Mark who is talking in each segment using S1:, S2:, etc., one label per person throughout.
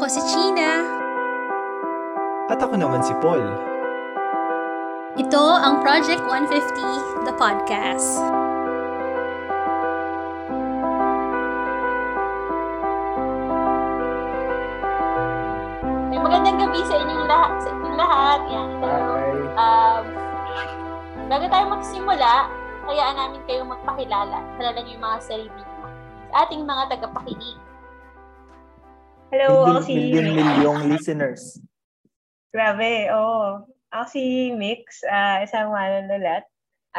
S1: Ako si China.
S2: At ako naman si Paul.
S1: Ito ang Project 150, the podcast.
S3: May magandang gabi sa inyong lahat. Sa inyong lahat. Yan.
S2: Hi.
S3: Um, bago tayo magsimula, hayaan namin kayong magpakilala. Kilala niyo yung mga sarili niyo. Sa ating mga tagapakinig.
S4: Hello, ako si
S2: Milyon-milyong listeners.
S4: Grabe, oo. Ako si Mix, ah, isang manunulat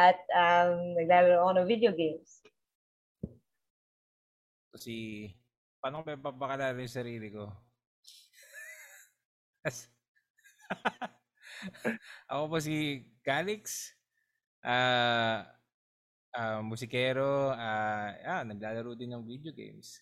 S4: at um, naglalaro ako ng video games.
S5: si paano ko ba papakalala yung sarili ko? As- ako po si Calix, ah ah, musikero, ah ah, naglalaro din ng video games.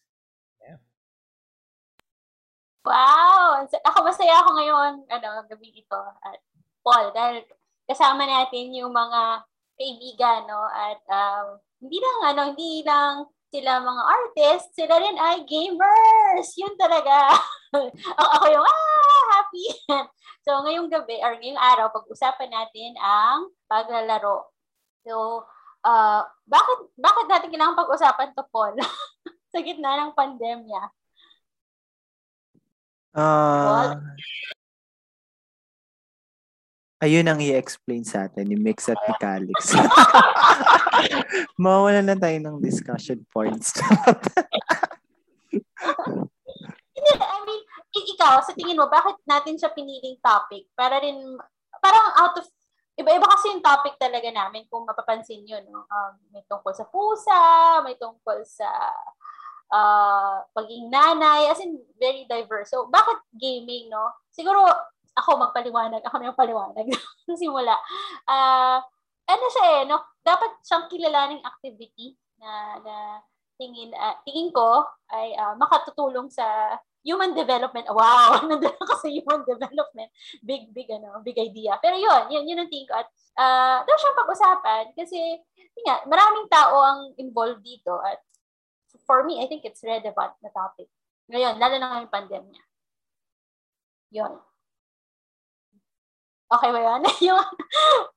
S3: Wow! Ako masaya ako ngayon, ano, gabi ito. At Paul, dahil kasama natin yung mga kaibigan, no? At um, hindi lang, ano, hindi lang sila mga artists, sila rin ay gamers! Yun talaga. ako yung, ah, happy! so, ngayong gabi, or ngayong araw, pag-usapan natin ang paglalaro. So, uh, bakit, bakit natin kailangan pag-usapan to, Paul? Sa gitna ng pandemya.
S2: Ah. ayun ang i-explain sa atin ni Mix at ni Calix. Mawalan na tayo ng discussion points.
S3: Hindi, I mean, ikaw, sa tingin mo, bakit natin siya piniling topic? Para rin, parang out of, iba-iba kasi yung topic talaga namin kung mapapansin nyo, no? Um, may tungkol sa pusa, may tungkol sa uh, pagiging nanay, as in, very diverse. So, bakit gaming, no? Siguro, ako magpaliwanag, ako na yung paliwanag sa simula. Ah, ano siya eh, no? Dapat siyang kilalaning activity na, na tingin, ah, tingin ko ay ah, makatutulong sa human development. Wow! Nandun ako sa human development. Big, big, ano, big idea. Pero yun, yun, yun ang tingin ko. At uh, daw siyang pag-usapan kasi, yun maraming tao ang involved dito. At for me, I think it's relevant na topic. Ngayon, lalo na ngayong pandemya. Yun. Okay ba yun? yung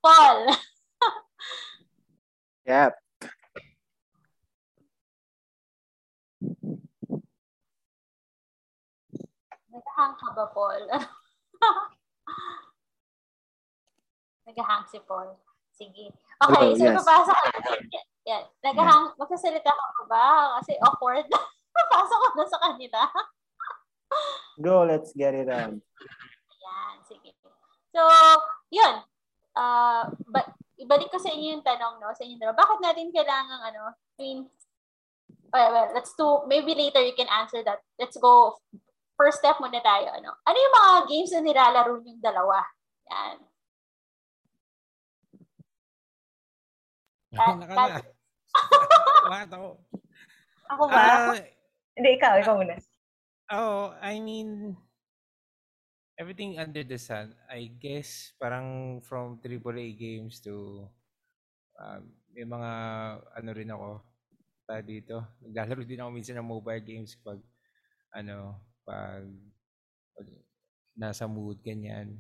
S3: Paul.
S2: yep.
S3: Nag-hang ka ba, Paul? Nag-hang si Paul. Sige. Okay,
S2: Hello,
S3: so
S2: yes.
S3: papasok ko. Yan. yan. Nag-hang, magsasalita ka ba? Kasi awkward. papasok ko na sa kanila.
S2: Go, let's get it on.
S3: Yan, sige. So, yun. Uh, ba- ibalik ko sa inyo yung tanong, no? Sa inyo dalawa. Bakit natin kailangan, ano, I mean, well, well, let's do, maybe later you can answer that. Let's go, first step muna tayo, ano? Ano yung mga games na nilalaro yung dalawa? Yan. Ka-
S5: Naka na.
S3: ka-
S5: Bakit ako?
S4: Ako ba?
S5: Ah,
S4: Hindi, ikaw, ikaw muna.
S5: oh, I mean, everything under the sun, I guess, parang from AAA games to, um, may mga, ano rin ako, pa dito. Naglalaro din ako minsan ng mobile games pag, ano, pag, pag nasa mood, ganyan.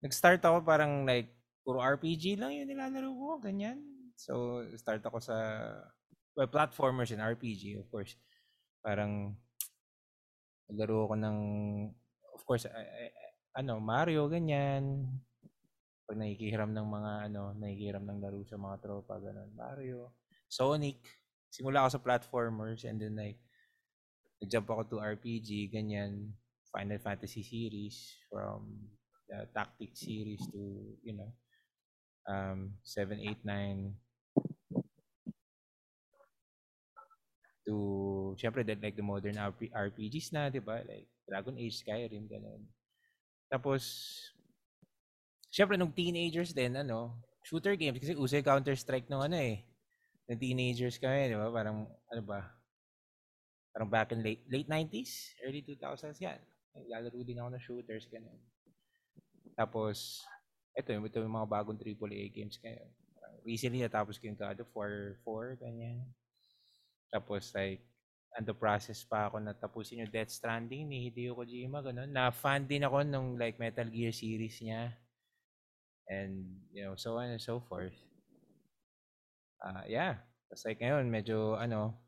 S5: Nag-start ako parang like, puro RPG lang yung nilalaro ko, ganyan. So, start ako sa, well, platformers and RPG, of course. Parang, naglaro ako ng, of course, I- I- I- ano, Mario, ganyan. Pag nakikihiram ng mga, ano, nakikihiram ng laro sa mga tropa, ganun. Mario. Sonic. Simula ako sa platformers and then like, nag-jump ako to RPG, ganyan. Final Fantasy series from the Tactics series to, you know, um, 7, 8, 9, to, syempre, that like the modern RP, RPGs na, di ba? Like, Dragon Age, Skyrim, ganun. Tapos, syempre, nung teenagers din, ano, shooter games, kasi yung Counter-Strike nung ano eh, ng teenagers kami, di ba? Parang, ano ba? Parang back in late, late 90s, early 2000s, yan. Naglalaro din ako ng shooters, ganun. Tapos, ito, ito yung mga bagong AAA games ngayon. Recently, natapos ko yung God of War 4, ganyan. Tapos like, ando process pa ako na tapusin yung Death Stranding ni Hideo Kojima, ganun. Na fan din ako nung like Metal Gear series niya. And, you know, so on and so forth. Ah, yeah. Tapos like ngayon, medyo, ano,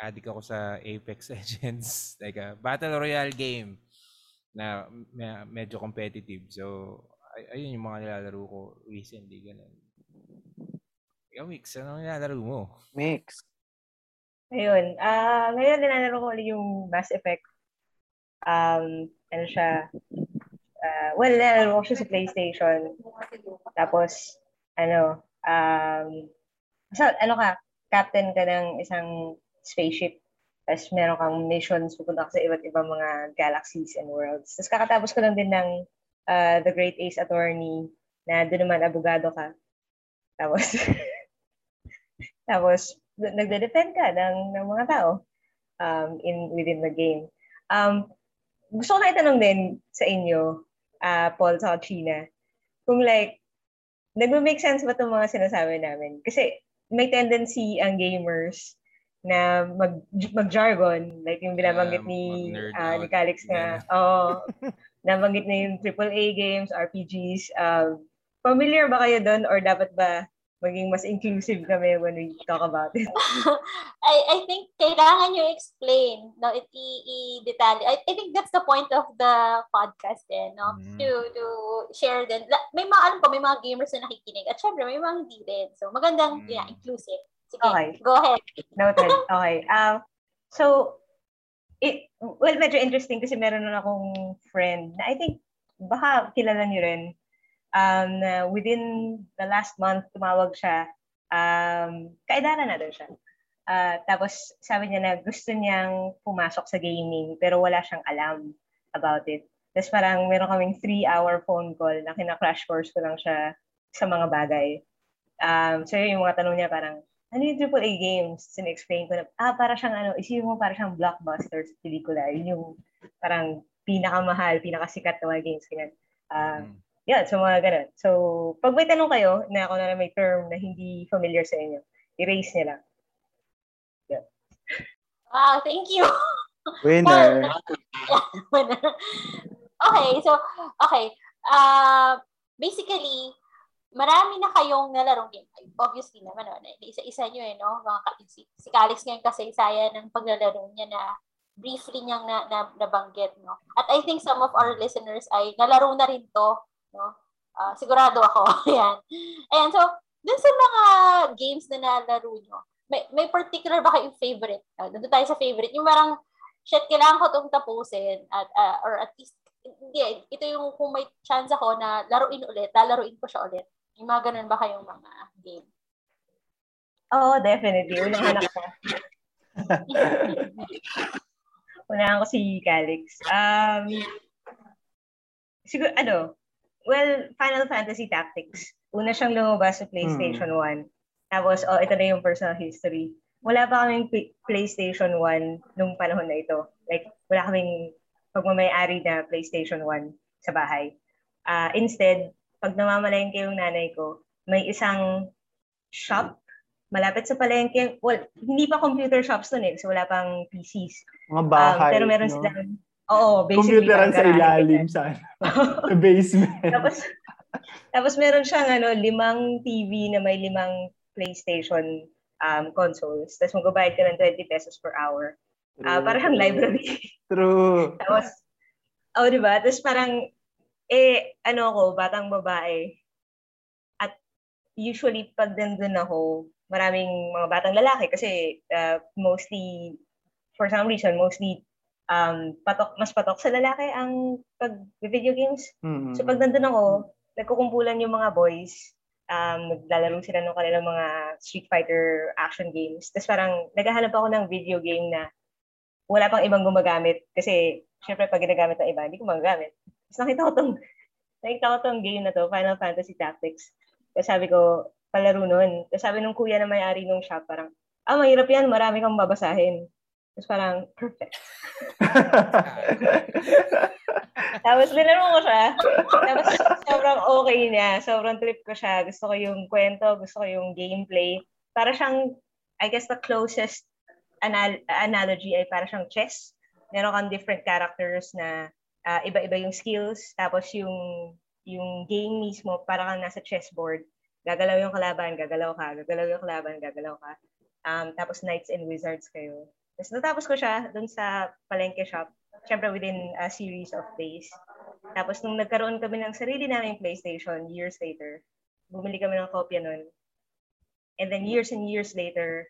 S5: addict ako sa Apex Legends. like a battle royale game na me- medyo competitive. So, ay- ayun yung mga nilalaro ko recently, ganun. Ikaw, Mix, ano nilalaro mo?
S2: Mix.
S4: Ayun. Ah, ngayon nilalaro ko ulit yung Mass Effect. Um, ano siya? ah, well, nilalaro ko siya sa PlayStation. Tapos, ano, um, so, ano ka, captain ka ng isang spaceship. Tapos meron kang missions, pupunta ka sa iba't ibang mga galaxies and worlds. Tapos kakatapos ko lang din ng ah, The Great Ace Attorney na doon naman abogado ka. Tapos, tapos nagde-defend ka ng, ng mga tao um, in within the game. Um, gusto ko na itanong din sa inyo, uh, Paul sa China, kung like, nagme-make sense ba itong mga sinasabi namin? Kasi may tendency ang gamers na mag mag-jargon like yung binabanggit
S5: Yeah,
S4: ni ah, ni. Calix na oh nabanggit na yung AAA games, RPGs. Um, familiar ba kayo doon or dapat ba maging mas inclusive kami when we talk about it?
S3: I I think kailangan nyo explain, no, it i, i detalye. I, I think that's the point of the podcast eh, no,
S5: Mm.
S3: to to share din. La- May mga alam ko, may mga gamers na nakikinig at syempre may mga hindi din. So magandang
S5: Mm.
S3: yeah, inclusive. Sige,
S4: Okay.
S3: go ahead.
S4: Noted. Okay. Um, so, it, well, medyo interesting kasi meron na akong friend na I think baka kilala niyo rin. Um, within the last month, tumawag siya. Um, kaedara na doon siya. Ah, tapos sabi niya na gusto niyang pumasok sa gaming pero wala siyang alam about it. Tapos parang meron kaming three-hour phone call na kina-crash course ko lang siya sa mga bagay. Um, so yun yung mga tanong niya parang, ano yung AAA games? Sin-explain ko na, ah, para siyang ano, isipin mo para siyang blockbuster sa pelikula. Yun yung parang pinakamahal, pinakasikat na mga games. Ganyan. Ah,
S5: Mm.
S4: Yeah, so mga ganun. So, pag may tanong kayo na ako na may term na hindi familiar sa inyo, erase niya lang.
S3: Wow, thank you.
S2: Winner.
S3: okay, so, okay. Uh, basically, marami na kayong nalarong game. Obviously naman, no, isa-isa nyo eh, no? Mga, ka- si, si Calix ngayon kasaysayan ng paglalaro niya na briefly niyang na, na, nabanggit, no? At I think some of our listeners ay nalaro na rin to, no? Ah, sigurado ako. Ayan. Ayan, so, dun sa mga games na nalaro nyo, may, may particular ba kayong favorite? Uh, doon tayo sa favorite. Yung parang, shit, kailangan ko itong tapusin. At, ah, or at least, hindi, ito yung kung may chance ako na laruin ulit, lalaruin ko siya ulit. Yung mga ganun ba kayong mga game?
S4: Oo, oh, definitely. Unahan ako. Unahan ko si Calix. Um, siguro, ano, well, Final Fantasy Tactics. Una siyang lumabas sa PlayStation 1. Tapos, oh, ito na yung personal history. Wala pa kaming P- PlayStation 1 nung panahon na ito. Like, wala kaming pagmamayari na PlayStation 1 sa bahay. Ah, instead, pag namamalengke yung nanay ko, may isang shop malapit sa palengke. Well, hindi pa computer shops nun eh. So, wala pang PCs.
S2: Mga
S4: Um,
S2: bahay.
S4: pero meron
S2: no?
S4: silang, oo, basically.
S2: Computeran
S4: parang
S2: sa ilalim
S4: ganyan.
S2: sa, sa basement.
S4: tapos, tapos meron siyang ano, limang TV na may limang PlayStation um, consoles. Tapos magbabayad ka ng 20 pesos per hour. Ah,
S2: True.
S4: para siyang library.
S2: True.
S4: tapos, oh, di ba? Tapos parang, eh, ano ako, batang babae. At usually, pag nandun ako, maraming mga batang lalaki kasi uh, mostly, for some reason, mostly um, patok, mas patok sa lalaki ang pag video games.
S2: Mm.
S4: So pag nandun ako, nagkukumpulan yung mga boys, um, naglalaro sila ng kanilang mga Street Fighter action games. Tapos parang naghahanap ako ng video game na wala pang ibang gumagamit. Kasi, syempre, pag ginagamit ng iba, hindi ko magagamit. Tapos nakita ko tong, nakita ko tong game na to, Final Fantasy Tactics. Tapos sabi ko, palaro nun. Tapos sabi nung kuya na may-ari nung shop, parang, ah, mahirap yan, marami kang babasahin. Tapos parang, perfect. Tapos linaro ko siya. Tapos sobrang okay niya. Sobrang trip ko siya. Gusto ko yung kwento. Gusto ko yung gameplay. Para siyang, I guess the closest anal- analogy ay para siyang chess. Meron kang different characters na uh, iba-iba yung skills. Tapos yung yung game mismo, para kang nasa chessboard. Gagalaw yung kalaban, gagalaw ka. Gagalaw yung kalaban, gagalaw ka. Um, tapos knights and wizards kayo. Tapos natapos ko siya dun sa palengke shop. Siyempre within a series of days. Tapos nung nagkaroon kami ng sarili naming PlayStation years later, bumili kami ng kopya nun. And then years and years later,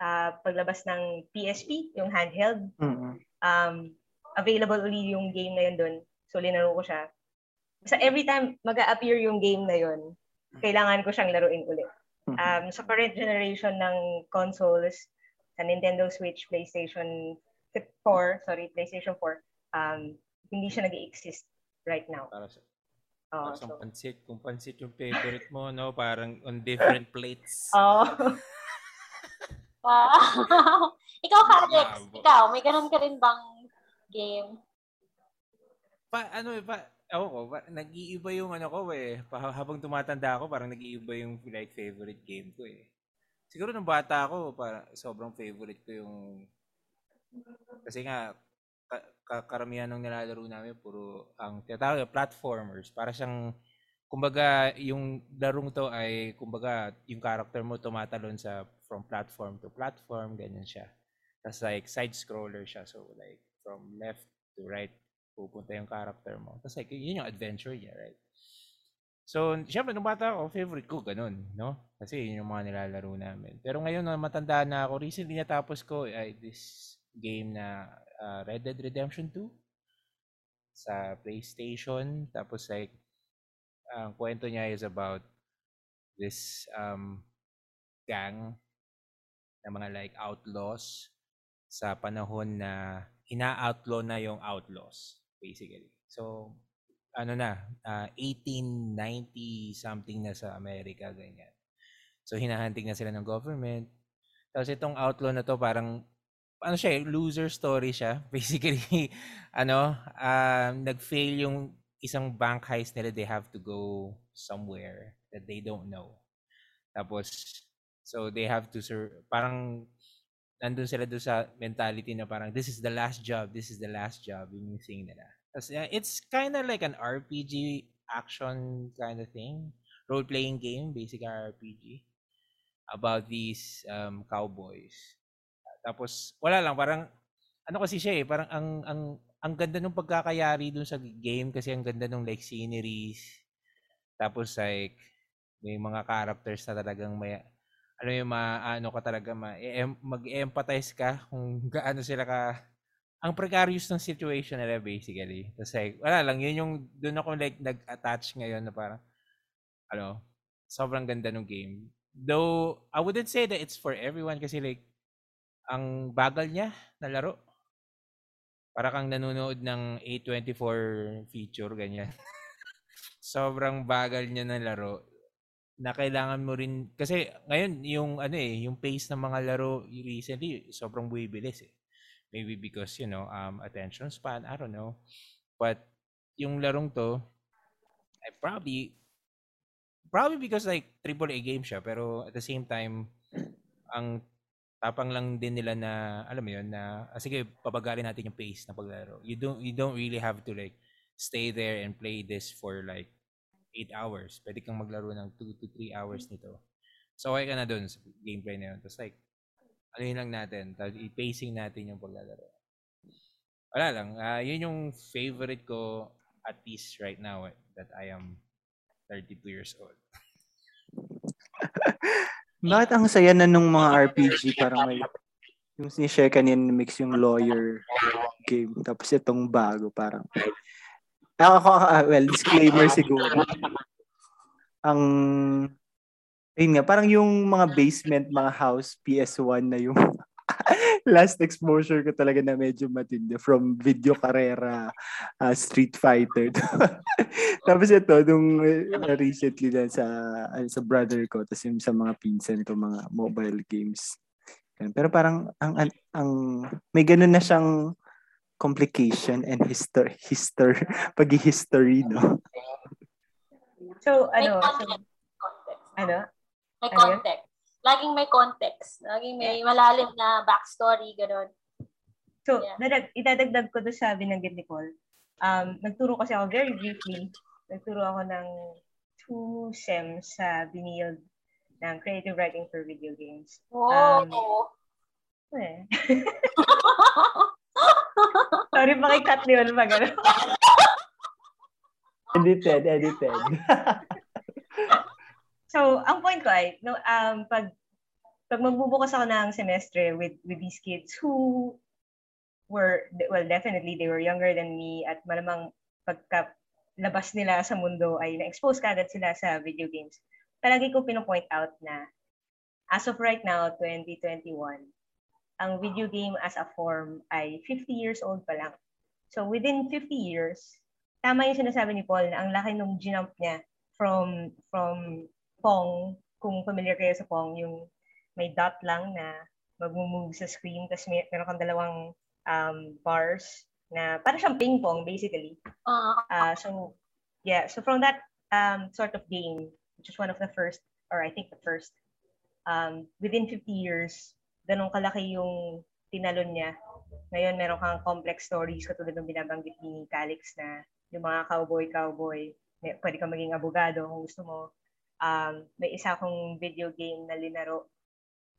S4: uh, paglabas ng PSP, yung handheld,
S2: Mm-hmm.
S4: um, available uli yung game na yun doon. So, linaro ko siya. Sa every time mag appear yung game na yun, kailangan ko siyang laruin ulit.
S2: Mm-hmm.
S4: Um, sa current generation ng consoles, sa Nintendo Switch, PlayStation 4, sorry, PlayStation 4, um, hindi siya nag exist right now.
S5: Para sa,
S4: Oh,
S5: para sa
S4: so,
S5: pansit. Kung pansit yung favorite mo, no? Parang on different plates.
S4: oh,
S3: Wow. ikaw, Alex,
S5: Bravo.
S3: ikaw, may ganun ka rin bang game?
S5: pa, ano eh, pa, ako ko, pa, nag-iiba yung ano ko eh. Pa, habang tumatanda ako, parang nag-iiba yung like favorite game ko eh. Siguro nung bata ako, para sobrang favorite ko yung kasi nga ka- ka- karamihan ng nilalaro namin puro ang tinatawag na platformers. Para siyang kumbaga yung larong to ay kumbaga yung character mo tumatalon sa from platform to platform, ganyan siya. Tapos like side scroller siya. So like from left to right pupunta yung character mo. Tapos like, yun yung adventure niya, right? So, syempre, nung bata ako, favorite ko, ganun, no? Kasi yun yung mga nilalaro namin. Pero ngayon, na matanda na ako, recently natapos ko ay this game na uh, Red Dead Redemption 2 sa PlayStation. Tapos like, ang kwento niya is about this um, gang na mga like outlaws sa panahon na ina-outlaw na yung outlaws basically. So ano na uh, 1890 something na sa Amerika ganyan. So hinahanting na sila ng government. Tapos itong outlaw na to parang ano siya, eh, loser story siya. Basically, ano, um, nag-fail yung isang bank heist nila, they have to go somewhere that they don't know. Tapos, so they have to, sur- parang nandun sila doon sa mentality na parang this is the last job, this is the last job, yun yung thing nila. Tapos, uh, it's kind of like an RPG action kind of thing. Role-playing game, basic RPG about these um, cowboys. Tapos wala lang parang ano kasi siya eh, parang ang ang ang ganda ng pagkakayari dun sa game kasi ang ganda ng like sceneries. Tapos like may mga characters na talagang may ano yung maano ka talaga ma mag-empathize ka kung gaano sila ka ang precarious ng situation nila basically. Tapos like, wala lang, yun yung doon ako like nag-attach ngayon na parang ano, sobrang ganda ng game. Though I wouldn't say that it's for everyone kasi like ang bagal niya na laro. Para kang nanonood ng A24 feature, ganyan. Sobrang bagal niya na laro. Na kailangan mo rin, kasi ngayon yung ano eh, yung pace ng mga laro recently, sobrang buibilis eh. Maybe because, you know, um, attention span, I don't know. But yung larong to, I probably, probably because like AAA game siya, pero at the same time, ang tapang lang din nila na alam mo yun na ah, sige pabagalin natin yung pace ng paglaro. You don't you don't really have to like stay there and play this for like 8 hours. Pwede kang maglaro ng 2 to 3 hours nito. So okay ka na dun sa gameplay na yun. Tapos like ano yun lang natin, i-pacing natin yung paglalaro. Wala lang, uh, yun yung favorite ko at least right now eh, that I am 32 years old.
S2: Bakit ang saya na nung mga RPG parang may yung sinishare kanina mix yung lawyer game tapos itong bago parang ako, ako well disclaimer siguro ang ayun nga parang yung mga basement mga house PS1 na yung last exposure ko talaga na medyo matindi from video karera uh, Street Fighter. Tapos ito nung uh, recently din sa uh, sa brother ko tapos yung sa mga pinsan ko mga mobile games. Pero parang ang ang, ang may ganun na siyang complication and history history pag-history no?
S4: So ano so, ano
S3: May
S4: Ano yun?
S3: context. laging may context. Laging may malalim na backstory, gano'n.
S4: So,
S3: Yeah.
S4: dadag, idadagdag ko doon sa binanggit ni Paul. Um, nagturo kasi ako very briefly. Nagturo ako ng two SEMs sa Binild ng Creative Writing for Video Games.
S3: Wow.
S4: Eh. Sorry, pakikat ni Ol pag ano.
S2: Edited, edited.
S4: So, ang point ko ay, no, um, pag, pag magbubukas ako ng semestre with, with these kids who were, well, definitely, they were younger than me at malamang pagka labas nila sa mundo ay na-expose kagad sila sa video games. Palagi ko pinopoint out na as of right now, 2021, ang video game as a form ay 50 years old pa lang. So within 50 years, tama yung sinasabi ni Paul na ang laki nung ginump niya from from Pong, kung familiar kayo sa Pong, yung may dot lang na mag-move sa screen, tapos may, meron kang dalawang um, bars na para siyang ping pong basically. Uh, so yeah, so from that um, sort of game, which is one of the first, or I think the first, um, within 50 years, ganun kalaki yung tinalon niya. Ngayon, meron kang complex stories katulad ng binabanggit ni Calix na yung mga cowboy-cowboy, pwede kang maging abogado kung gusto mo. Um, may isa akong video game na linaro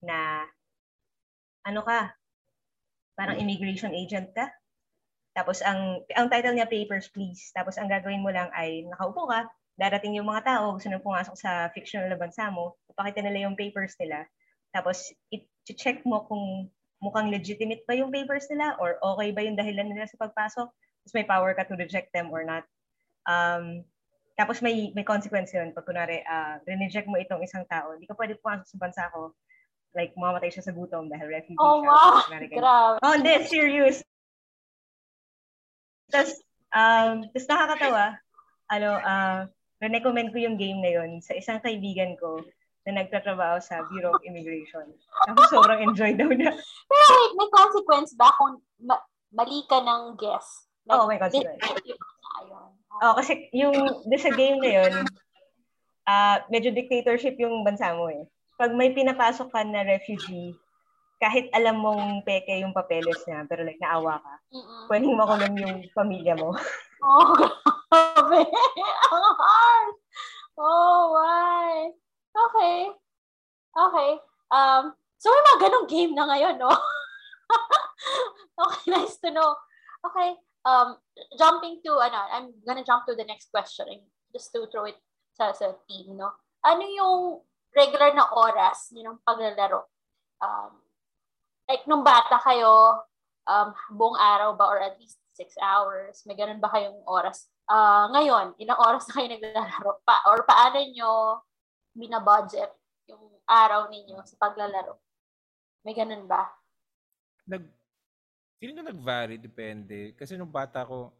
S4: na ano ka, parang immigration agent ka. Tapos ang ang title niya Papers Please. Tapos ang gagawin mo lang ay nakaupo ka, darating yung mga tao, gusto nang pumasok sa fictional na bansa mo, ipakita nila yung papers nila. Tapos i-check mo kung mukhang legitimate ba yung papers nila or okay ba yung dahilan nila sa pagpasok. Tapos may power ka to reject them or not. Um, tapos may may consequence yun. Pag kunwari, uh, reject mo itong isang tao, hindi ka pwede pumasok sa bansa ko. Like, mamamatay siya sa gutom dahil refugee
S3: oh,
S4: siya.
S3: wow. Grabe.
S4: Oh, hindi, serious. Tapos, um, tapos nakakatawa, ano, uh, recommend ko yung game na yun sa isang kaibigan ko na nagtatrabaho sa Bureau of Immigration. Tapos sobrang enjoy daw niya.
S3: Pero wait, may consequence ba kung ma- mali ka ng guess?
S4: Oo, may consequence.
S3: Ayun.
S4: Oh, kasi yung sa game na yun, ah medyo dictatorship yung bansa mo eh. Pag may pinapasok ka na refugee, kahit alam mong peke yung papeles niya, pero like naawa ka,
S3: Mm-mm.
S4: pwedeng makulong yung pamilya mo.
S3: Oh, grabe. Ang hard. Oh, why? Okay. Okay. Um, so may mga ganong game na ngayon, no? okay, nice to know. Okay. Um, jumping to, ano, I'm gonna jump to the next question just to throw it sa, sa team, no? Ano yung regular na oras niyo ng paglalaro? Um, like, nung bata kayo, um, buong araw ba or at least six hours? May ganun ba kayong oras? Ah, ngayon, ilang oras na kayo naglalaro? Pa, or paano nyo binabudget yung araw ninyo sa paglalaro? May ganun ba?
S5: nag feeling ko nag-vary depende? Kasi nung bata ko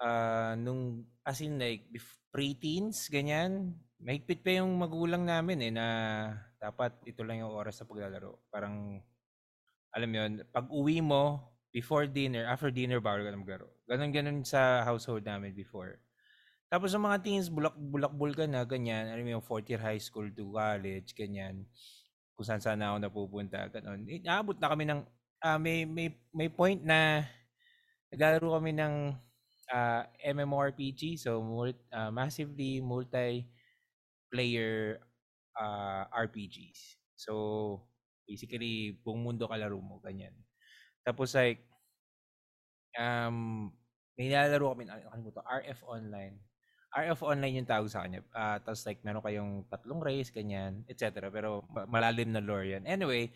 S5: ah nung as in like pre-teens ganyan mahigpit pa yung magulang namin eh na dapat ito lang yung oras sa paglalaro. Parang alam yun pag uwi mo before dinner after dinner bawal ka na maglaro. Ganun sa household namin before. Tapos sa mga teens bulak bulakbol ka na ganyan. Alam mo yung fourth year high school to college ganyan. Kung saan saan ako napupunta ganun. Eh, naabot na kami ng ah, may may may point na naglalaro kami ng ah, MMORPG so ah, massively multi player ah, RPGs. So basically buong mundo kalaro mo ganyan. Tapos like um may nilalaro kami ano ano to RF online. RF online yung tawag sa kanya. Ah, tapos like meron kayong tatlong race ganyan, etc. Pero ma- malalim na lore yan. Anyway,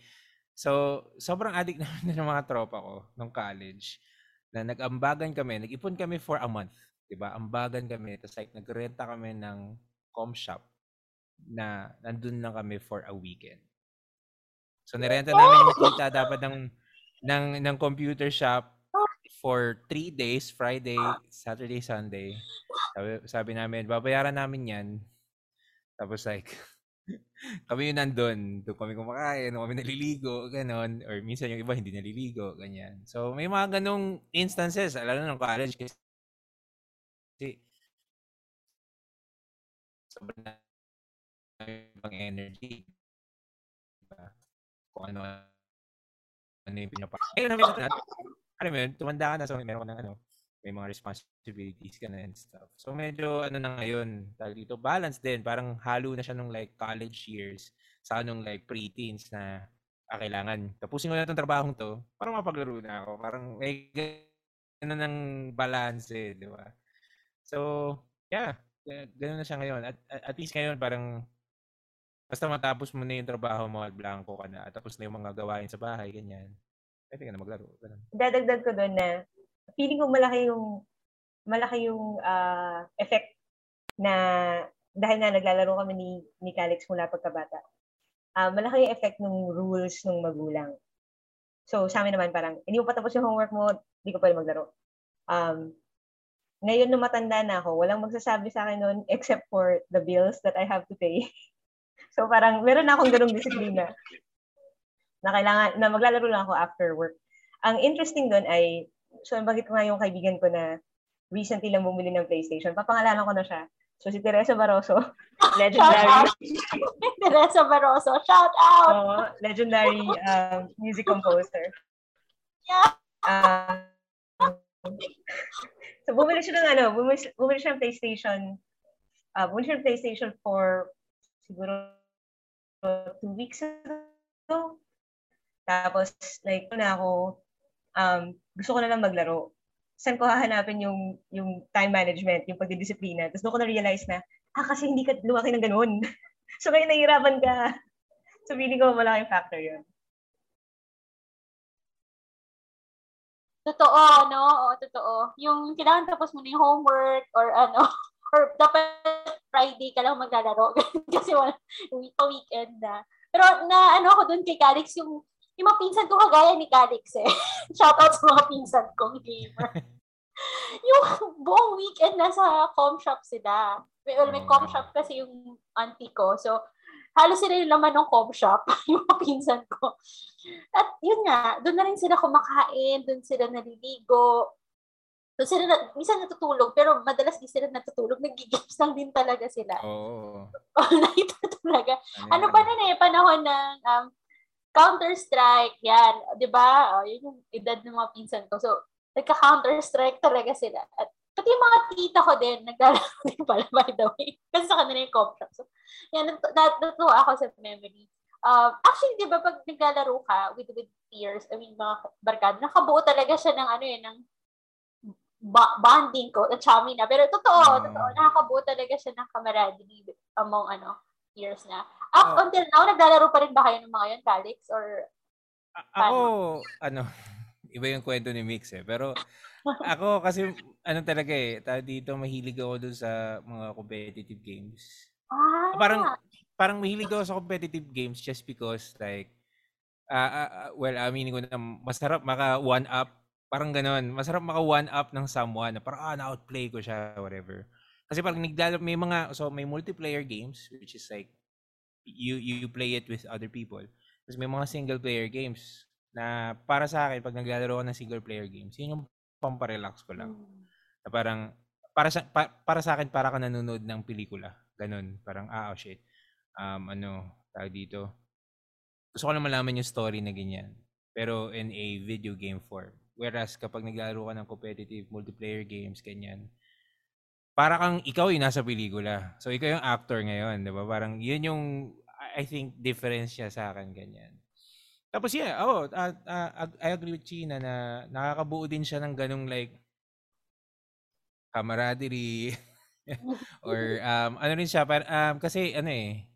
S5: So, sobrang addict namin ng mga tropa ko nung college na nag-ambagan kami, nag-ipon kami for a month, 'di ba? Ambagan kami, tapos like nagrenta kami ng com shop na nandun lang kami for a weekend. So nirenta namin yung kita dapat ng ng ng computer shop for three days, Friday, Saturday, Sunday. Sabi, sabi namin, babayaran namin 'yan. Tapos like kami yung nandun, doon kami kumakain, doon kami naliligo, ganon. Or minsan yung iba hindi naliligo, ganyan. So, may mga ganong instances, lalo na ng college kasi sobrang dami pang energy. ba? Kung ano ano yung pinapa. Eh, ano, meron na, alam mo yun, tumanda ka na, so meron ka ng ano, may mga responsibilities ka na and stuff. So medyo ano na ngayon, tawag dito, balance din, parang halo na siya nung like college years sa nung like pre-teens na ah, kailangan tapusin ko na itong trabaho to para mapaglaro na ako. Parang may gano'n ng balance eh, di ba? So, yeah, gano'n na siya ngayon. At, at least ngayon parang basta matapos mo na yung trabaho mo at blanco ka na, tapos na yung mga gawain sa bahay, ganyan. Pwede ka na maglaro. Ganun.
S4: Dadagdag ko doon na feeling ko malaki yung malaki yung uh, effect na dahil nga naglalaro kami ni, ni Calix mula pagkabata. Uh, malaki yung effect ng rules ng magulang. So, sa amin naman parang, hindi mo patapos yung homework mo, hindi ko pwede maglaro. Um, ngayon, nung matanda na ako, walang magsasabi sa akin noon except for the bills that I have to pay. so, parang meron na akong ganung disiplina na kailangan, na maglalaro lang ako after work. Ang interesting doon ay, so bakit nga yung kaibigan ko na recently lang bumili ng PlayStation, papangalanan ko na siya. So si Teresa Barroso, legendary.
S3: Teresa Barroso, shout out!
S4: Oo, legendary um, music composer.
S3: Yeah.
S4: Uh, so bumili siya ng ano, bumili, bumili siya ng PlayStation, uh, bumili siya ng PlayStation for siguro two weeks ago. Tapos, like, na ako, um, gusto ko na lang maglaro. Saan ko hahanapin yung, yung time management, yung pagdidisiplina. Tapos doon ko na-realize na, ah, kasi hindi ka lumaki ng ganun. so, ngayon nahihirapan ka. So, feeling ko malaking factor yun.
S3: Totoo, no? Oo, totoo. Yung kailangan tapos mo na yung homework or ano, or dapat Friday ka lang maglalaro kasi wala, weekend na. Pero na ano ako doon kay Calix, yung yung mga pinsan ko kagaya ni Calix eh. Shout out sa mga pinsan kong gamer. yung buong weekend nasa com shop sila. May, well, may com shop kasi yung auntie ko. So, halos sila yung laman ng com shop, yung mga pinsan ko. At yun nga, doon na rin sila kumakain, doon sila naliligo. Doon sila, na, minsan natutulog, pero madalas di sila natutulog. Nag-games lang din talaga sila.
S5: Oo.
S3: Oh. All night talaga. Ano, ano pa na eh, panahon ng um, Counter-Strike, yan. Di ba? Oh, yun yung edad ng mga pinsan ko. So, nagka-Counter-Strike talaga sila. At pati yung mga tita ko din, naglalaro din pala, by the way. Kasi sa kanila yung co So, yan, nat- nat- natuwa ako sa memory. Um, actually, di ba, pag naglalaro ka with, with peers, I mean, mga barkada, nakabuo talaga siya ng ano yun, ng ba- bonding ko, at chummy na. Pero totoo, uh, totoo, nakakabuo talaga siya ng camaraderie among ano, years na. Up oh. until now, naglalaro pa rin ba kayo ng mga yun, Calix? Or
S5: A- ako, ano, iba yung kwento ni Mix eh. Pero ako kasi, ano talaga eh, dito mahilig ako dun sa mga competitive games.
S3: Ah.
S5: Parang, parang mahilig ako sa competitive games just because like, uh, uh, well, aminin ko na masarap maka one up Parang ganon. Masarap maka one up ng someone na parang ah, na-outplay ko siya, whatever. Kasi parang naglalaro, may mga, so may multiplayer games, which is like, you you play it with other people. Tapos may mga single player games na para sa akin, pag naglalaro ako ng single player games, yun yung pamparelax ko lang. Na parang, para sa, pa, para sa akin, para ka nanonood ng pelikula. Ganun. Parang, ah, oh shit. Um, ano, tawag dito. Gusto ko lang malaman yung story na ganyan. Pero in a video game form. Whereas kapag naglalaro ka ng competitive multiplayer games, ganyan, para kang ikaw yung nasa pelikula. So, ikaw yung actor ngayon, di ba? Parang yun yung, I think, difference niya sa akin, ganyan. Tapos yeah, oh, uh, uh, I agree with China na nakakabuo din siya ng ganung like camaraderie or um ano rin siya para um, kasi ano eh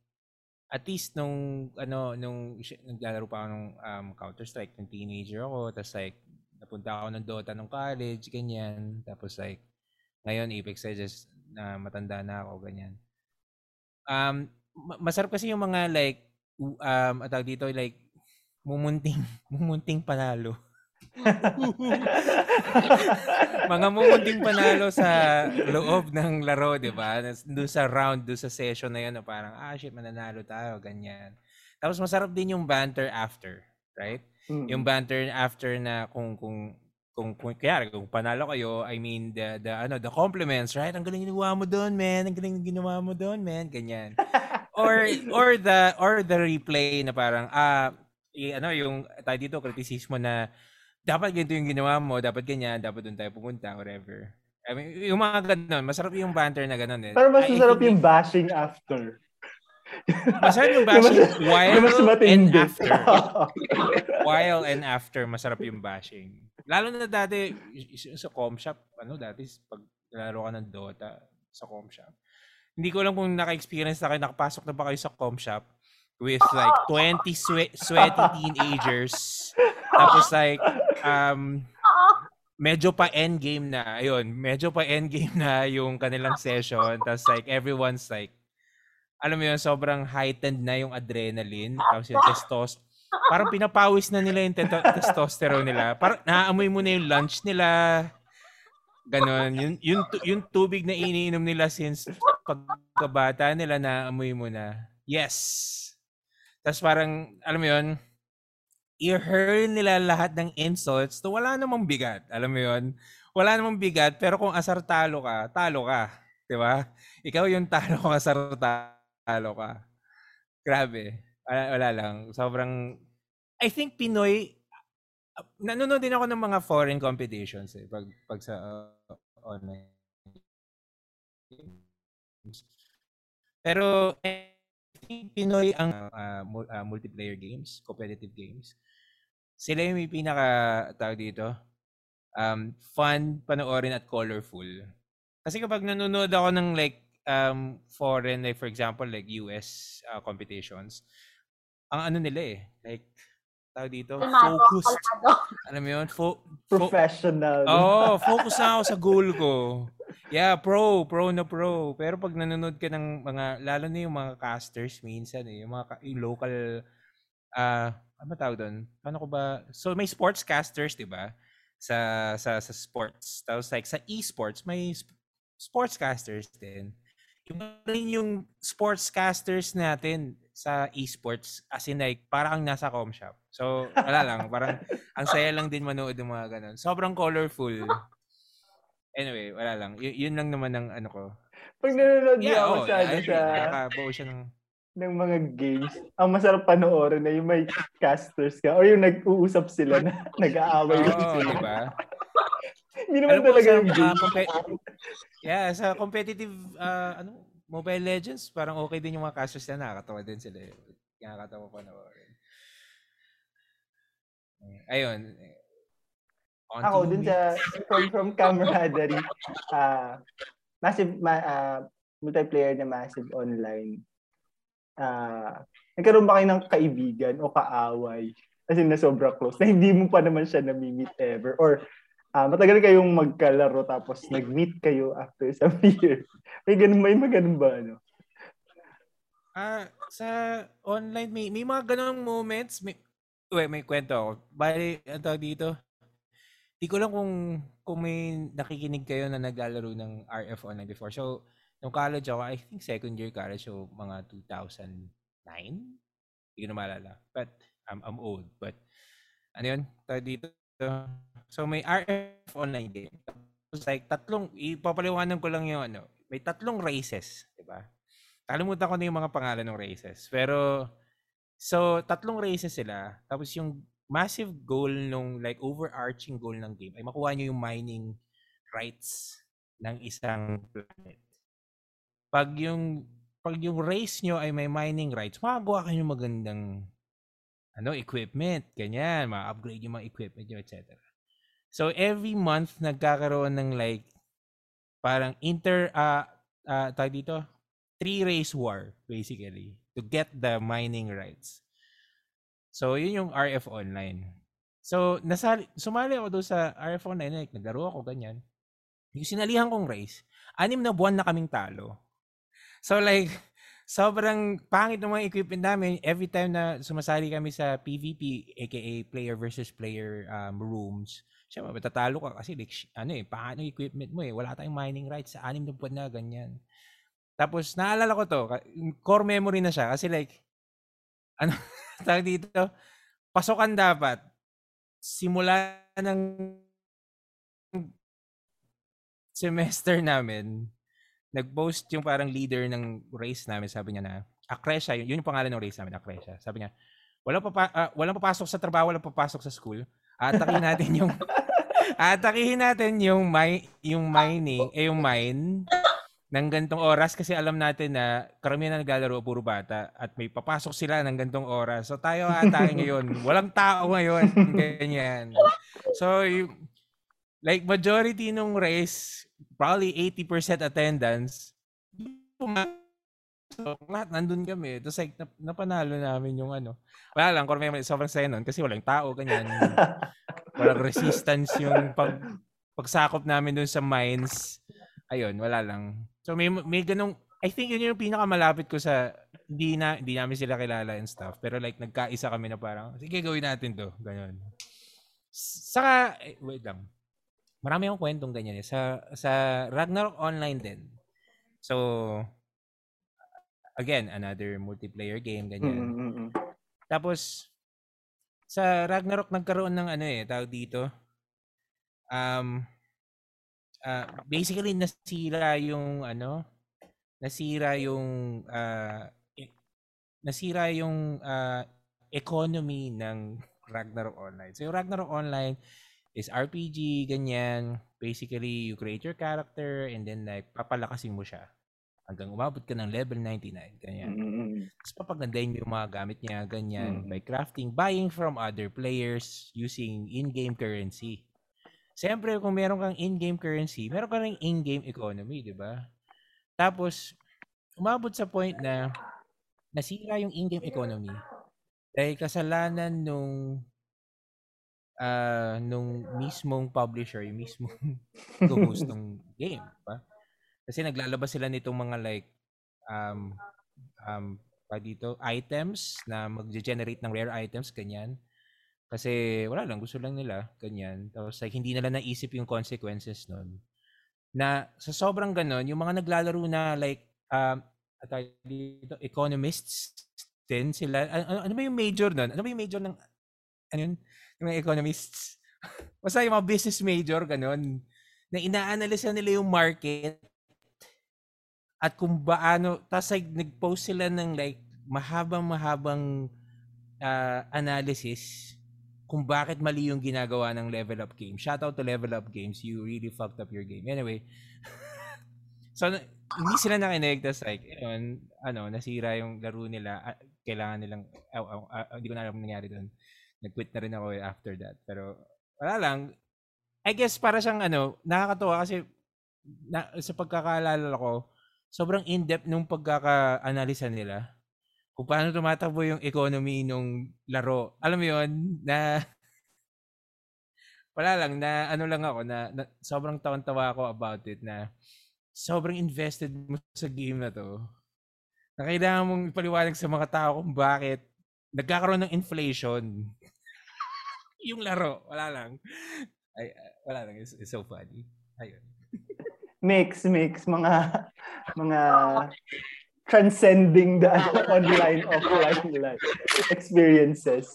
S5: at least nung ano nung naglalaro pa ako nung um, Counter Strike nung teenager ako tapos like napunta ako ng Dota nung college, ganyan. Tapos like, ngayon Apex Legends na matanda na ako, ganyan. Um, masarap kasi yung mga like, um, atag dito like, mumunting, mumunting panalo. mga mumunting panalo sa loob ng laro, di ba? Doon sa round, doon sa session na yun, parang, ah, shit, mananalo tayo, ganyan. Tapos masarap din yung banter after, right? Mm-hmm. Yung banter after na kung kung kung, kung kaya kung panalo kayo, I mean the the ano, the compliments, right? Ang galing ginawa mo doon, man. Ang galing ginawa mo doon, man. Ganyan. or or the or the replay na parang ah i- ano yung tayo dito kritisismo na dapat ganito yung ginawa mo, dapat ganyan, dapat doon tayo pumunta, whatever. I mean, yung mga ganun, masarap yung banter na ganun eh.
S6: Pero mas masarap
S5: I-
S6: yung bashing after.
S5: Masarap yung bashing
S6: mas-
S5: while
S6: mas
S5: and after. While and after, masarap yung bashing. Lalo na dati, sa com shop, ano dati, pag nalaro ka ng Dota sa com shop. Hindi ko alam kung naka-experience na kayo, nakapasok na ba kayo sa com shop with like 20 swe- sweaty teenagers. Tapos like, um, medyo pa endgame na. Ayun, medyo pa endgame na yung kanilang session. Tapos like, everyone's like, alam mo yun, sobrang heightened na yung adrenaline. Tapos yung testos, parang pinapawis na nila yung teto- testosterone nila. Parang naaamoy mo na yung lunch nila. Ganon. Yung, yung, yung tubig na iniinom nila since pagkabata nila, naamoy mo na. Yes! Tapos parang, alam mo yun, i-hurl nila lahat ng insults to wala namang bigat. Alam mo yun? Wala namang bigat, pero kung asar talo ka, talo ka. Di ba? Ikaw yung talo kung asar talo ka. Grabe. Wala, wala lang. Sobrang, I think Pinoy, nanonood din ako ng mga foreign competitions eh, pag, pag sa uh, online. Pero, I think Pinoy ang uh, uh, multiplayer games, competitive games. Sila yung may pinaka, tawag dito, um, fun panoorin at colorful. Kasi kapag nanonood ako ng like um, foreign, like for example, like US uh, competitions, ang ano nila eh, like, tawag dito,
S3: kalmado.
S5: Alam mo yun? Fo- fo-
S6: Professional.
S5: Oo, oh, focus na ako sa goal ko. Yeah, pro, pro na pro. Pero pag nanonood ka ng mga, lalo na yung mga casters minsan eh, yung mga yung local, ah, ano tawag doon? Ano ko ba? So may sportscasters, di ba? Sa, sa, sa sports. Tapos like sa esports, may sp- sportscasters din. Yung rin yung sportscasters natin sa esports, as in like, parang ang nasa com shop. So, wala lang. Parang, ang saya lang din manood ng mga ganun. Sobrang colorful. Anyway, wala lang. Y- yun lang naman ang ano ko.
S6: Pag nanonood yeah,
S5: Yeah,
S6: ako
S5: oh,
S6: sa, ano,
S5: agree.
S6: sa
S5: Nakakabuo siya ng...
S6: ng mga games, ang masarap panoorin na yung may casters ka or yung nag-uusap sila na nag-aaway
S5: Oo,
S6: sila.
S5: di ba?
S6: Hindi naman talaga yung
S5: ah,
S6: game.
S5: compe- yeah, sa competitive, ah, ano, Mobile Legends, parang okay din yung mga casters na nakakatawa din sila. eh. Nakakatawa pa na Ayun. On
S6: Ako, dun
S5: me.
S6: sa, from, from camaraderie, ah massive, ma, ah, multiplayer na massive online. Ah, nagkaroon ba kayo ng kaibigan o kaaway? As in, na sobra close, na hindi mo pa naman siya nami-meet ever. Or, ah matagal kayong magkalaro tapos nag-meet kayo after some years. May ganun, may ganun ba, ano?
S5: Ah, sa online may may mga ganung moments, may Uy, may kwento ako. Bali, ang tawag dito, di ko lang kung kung may nakikinig kayo na naglalaro ng RF online before. So, nung college ako, I think second year college, so mga 2009? Hindi ko na maalala. But, I'm, I'm old. But, ano yun? Tawag dito. So, may RF online game. Tapos like, tatlong, ipapaliwanan ko lang yung ano, may tatlong races, di ba? Kalimutan ko na yung mga pangalan ng races. Pero, so, tatlong races sila. Tapos yung massive goal nung like overarching goal ng game ay makuha nyo yung mining rights ng isang planet. Pag yung pag yung race nyo ay may mining rights, makagawa kayo ng magandang ano, equipment, ganyan, ma-upgrade yung mga equipment nyo, etc. So every month nagkakaroon ng like parang inter uh, uh tawag dito, three race war basically to get the mining rights. So, yun yung RF Online. So, nasali, sumali ako doon sa RF Online. Like, naglaro ako, ganyan. Yung sinalihan kong race, anim na buwan na kaming talo. So, like, sobrang pangit ng mga equipment namin. Every time na sumasali kami sa PvP, aka player versus player um, rooms, syempre, matatalo ka kasi, like, ano eh, paano equipment mo eh. Wala tayong mining rights sa anim na buwan na, ganyan. Tapos, naalala ko to, core memory na siya kasi like, ano, tawag dito, pasokan dapat. Simula ng semester namin, nag-post yung parang leader ng race namin, sabi niya na, Akresha, yun, yun yung pangalan ng race namin, Akresha. Sabi niya, walang, papa, uh, walang papasok sa trabaho, walang papasok sa school. Atakin natin yung atakihin natin yung mi- yung mining, eh yung mine ng gantong oras kasi alam natin na karamihan na naglalaro puro bata at may papasok sila ng gantong oras. So tayo atake ngayon. Walang tao ngayon. Ganyan. So, yung, like majority nung race, probably 80% attendance, So, lahat nandun kami. Tapos like, nap- napanalo namin yung ano. Wala lang, kung may sobrang saya nun kasi walang tao, ganyan. walang resistance yung pag, pagsakop namin dun sa mines. Ayun, wala lang. So may, may ganong, I think yun yung pinakamalapit ko sa, hindi, na, hindi namin sila kilala and stuff. Pero like, nagkaisa kami na parang, sige, gawin natin to. Ganyan. Saka, eh, wait lang. Marami akong kwentong ganyan eh. Sa, sa Ragnarok Online din. So, again, another multiplayer game, ganyan.
S2: Mm-mm.
S5: Tapos, sa Ragnarok nagkaroon ng ano eh, tawag dito. Um, uh, basically, nasira yung ano, nasira yung, uh, e- nasira yung uh, economy ng Ragnarok Online. So, yung Ragnarok Online is RPG, ganyan. Basically, you create your character and then like, papalakasin mo siya hanggang umabot ka ng level 99, ganyan.
S2: Mm-mm.
S5: Tapos papagandahin mo yung mga gamit niya, ganyan,
S2: Mm.
S5: by crafting, buying from other players using in-game currency. Siyempre, kung meron kang in-game currency, meron ka rin in-game economy, di ba? Tapos, umabot sa point na nasira yung in-game economy dahil kasalanan nung ah nung mismong publisher, yung mismong host ng game, di ba? Kasi naglalabas sila nitong mga like um um pa dito items na magge-generate ng rare items ganyan. Kasi wala lang gusto lang nila ganyan. Tapos like hindi nila naisip yung consequences nun. Na sa sobrang ganon, yung mga naglalaro na like um at dito economists din sila ano, ano ba yung major nun? Ano ba yung major ng ano yun? Yung mga economists? Basta yung mga business major ganon na ina-analyze nila yung market at kung paano, tapos like, nag-post sila ng like, mahabang-mahabang uh, analysis kung bakit mali yung ginagawa ng level up game. Shout out to level up games. You really fucked up your game. Anyway. so, hindi sila nakinig. Tapos like, yun, ano, nasira yung laro nila. Uh, kailangan nilang, uh, uh, uh, hindi ko na alam kung nangyari doon. Nag-quit na rin ako eh after that. Pero, wala lang. I guess para siyang ano, nakakatuwa kasi na, sa pagkakaalala ko, sobrang in-depth nung pagkaka-analisa nila kung paano tumatakbo yung economy nung laro. Alam mo yon na wala lang na ano lang ako na, na sobrang tawan-tawa ako about it na sobrang invested mo sa game na to. Na kailangan mong ipaliwanag sa mga tao kung bakit nagkakaroon ng inflation yung laro. Wala lang. Ay, wala lang. It's, it's so funny. Ayun
S6: mix mix mga mga transcending the online offline life experiences.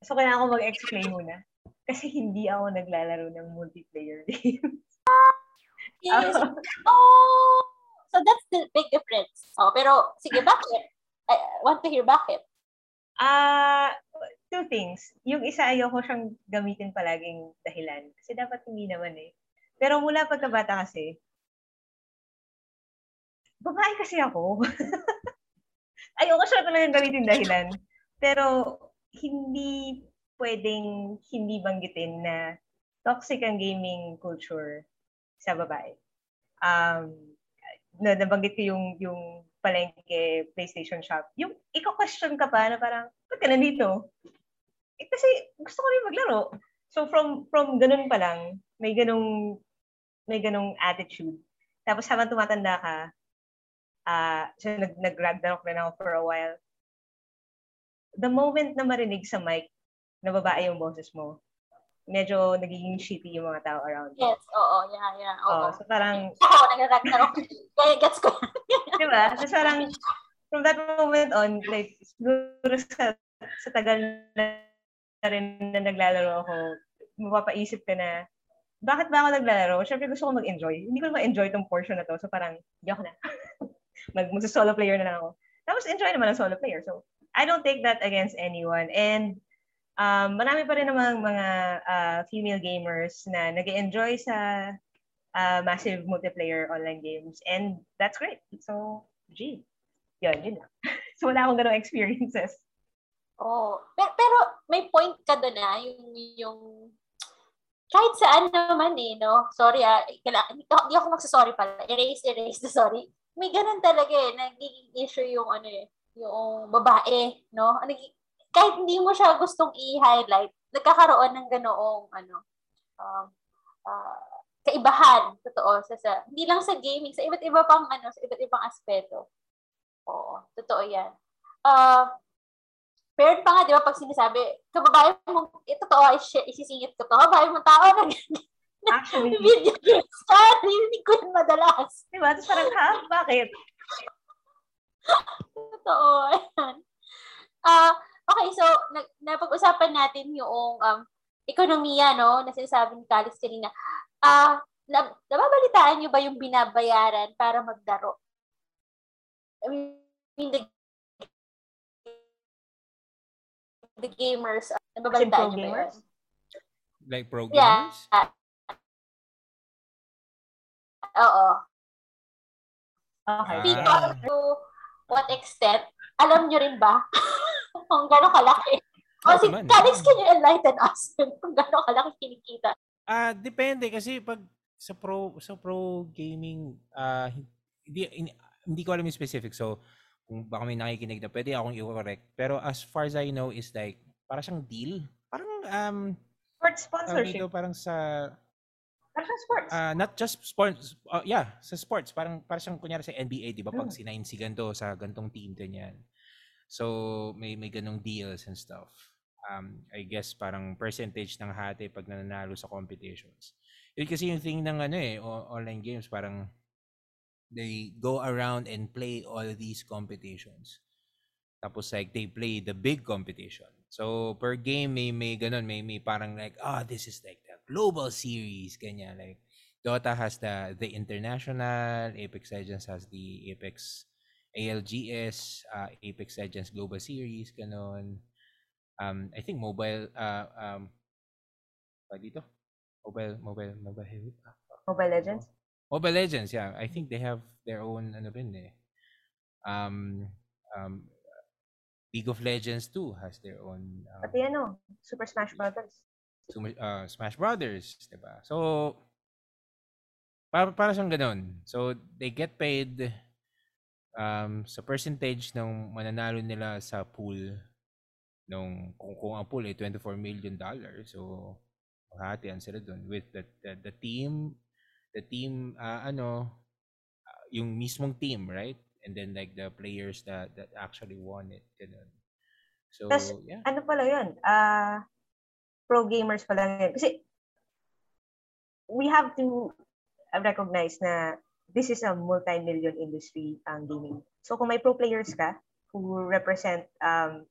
S4: So kailangan ko mag-explain muna kasi hindi ako naglalaro ng multiplayer games.
S3: Yes. oh, so that's the big difference. Oh, pero sige, bakit? I want to hear bakit.
S4: Ah, uh, two things. Yung isa ayoko siyang gamitin palaging dahilan kasi dapat hindi naman eh. Pero mula pagkabata kasi, babae kasi ako. Ayoko siya talagang gamitin dahilan. Pero, hindi pwedeng hindi banggitin na toxic ang gaming culture sa babae. Um, na nabanggit ko yung, yung palengke PlayStation shop. Yung iko-question ka pa na parang, ba't ka nandito? Eh, kasi gusto ko rin maglaro. So from from ganun pa lang, may ganung may ganong attitude. Tapos habang tumatanda ka, uh, so nag, nag-ragnarok rin ako for a while. The moment na marinig sa mic na babae yung boses mo, medyo nagiging shitty yung mga tao around
S3: you. Yes, oo, yeah, yeah. Oo.
S4: Oh, so parang...
S3: Ako, nag-ragnarok. Kaya gets ko.
S4: Di ba? So parang, from that moment on, like, siguro sa, sa tagal na rin na naglalaro ako, mapapaisip ka na, bakit ba ako naglalaro? Siyempre gusto ko mag-enjoy. Hindi ko ma-enjoy tong portion na to. So parang, hindi ako na. Mag, solo player na lang ako. Tapos enjoy naman ang solo player. So, I don't take that against anyone. And um, marami pa rin namang mga uh, female gamers na nag enjoy sa uh, massive multiplayer online games. And that's great. So, G. Yun, yun lang. so, wala akong ganong experiences.
S3: Oh, pero, pero may point ka doon ah, yung, yung kahit saan naman eh, no? Sorry ah, hindi ako magsasorry pala. Erase, erase sorry. May ganun talaga eh, nagiging issue yung ano eh, yung babae, no? Kahit hindi mo siya gustong i-highlight, nagkakaroon ng ganoong ano, um, uh, kaibahan, totoo, sa, sa, hindi lang sa gaming, sa iba't iba pang ano, sa iba't ibang aspeto. Oo, totoo yan. Uh, pero pa nga, di ba, pag sinasabi, kababae mo, ito to, isisingit ko to, kababae mo tao na
S4: Actually,
S3: video games ka, hindi ko yun madalas.
S4: Di ba? Tapos parang, ha? Bakit?
S3: Totoo. Ayan. Uh, okay, so na, napag-usapan natin yung um, ekonomiya, no, na sinasabi ni Calix kanina. Ah, uh, nab- nababalitaan niyo ba yung binabayaran para maglaro? I mean, the, the gamers, uh, nababalitaan niyo ba yun?
S5: Like pro gamers?
S3: Yeah. Oo.
S4: Okay.
S3: Because to what extent, alam nyo rin ba kung gano'ng kalaki? O si Calix, can you enlighten us kung gano'ng kalaki kinikita?
S5: Ah, uh, depende kasi pag sa pro sa pro gaming uh, hindi hindi ko alam yung specific so kung baka may nakikinig na pwede akong i-correct. Pero as far as I know is like para siyang deal. Parang um
S4: sports sponsorship.
S5: dito, parang sa
S4: para sa sports.
S5: Uh, not just sports uh, yeah sa sports. Parang para siyang kunyari sa NBA di ba? Pag hmm. sinain si ganto sa gantong team ganyan. So may may ganong deals and stuff. Um, I guess parang percentage ng hati pag nananalo sa competitions. Yun kasi yung thing ng ano eh, online games, parang they go around and play all these competitions. Tapos like they play the big competition. So per game may may ganun, may may parang like ah oh, this is like the global series kanya like Dota has the the international, Apex Legends has the Apex ALGS, uh, Apex Legends Global Series, ganun um, I think mobile, uh, um, pa dito? Mobile, mobile, mobile,
S4: Mobile Legends?
S5: Mobile Legends, yeah. I think they have their own, ano rin eh. Um, um, League of Legends too has their own.
S4: Um, Pati ano, Super Smash Brothers.
S5: Super, uh, Smash Brothers, di ba? So, para, para siyang ganun. So, they get paid um, sa percentage ng mananalo nila sa pool nung kung, kung ang pool ay 24 million dollars so hati sila doon with the, the the team the team uh, ano uh, yung mismong team right? And then like the players that that actually won it ganun. So Tas, yeah.
S4: ano pala yun? Uh, pro gamers pala yun. Kasi we have to recognize na this is a multi-million industry ang gaming. So kung may pro players ka who represent um,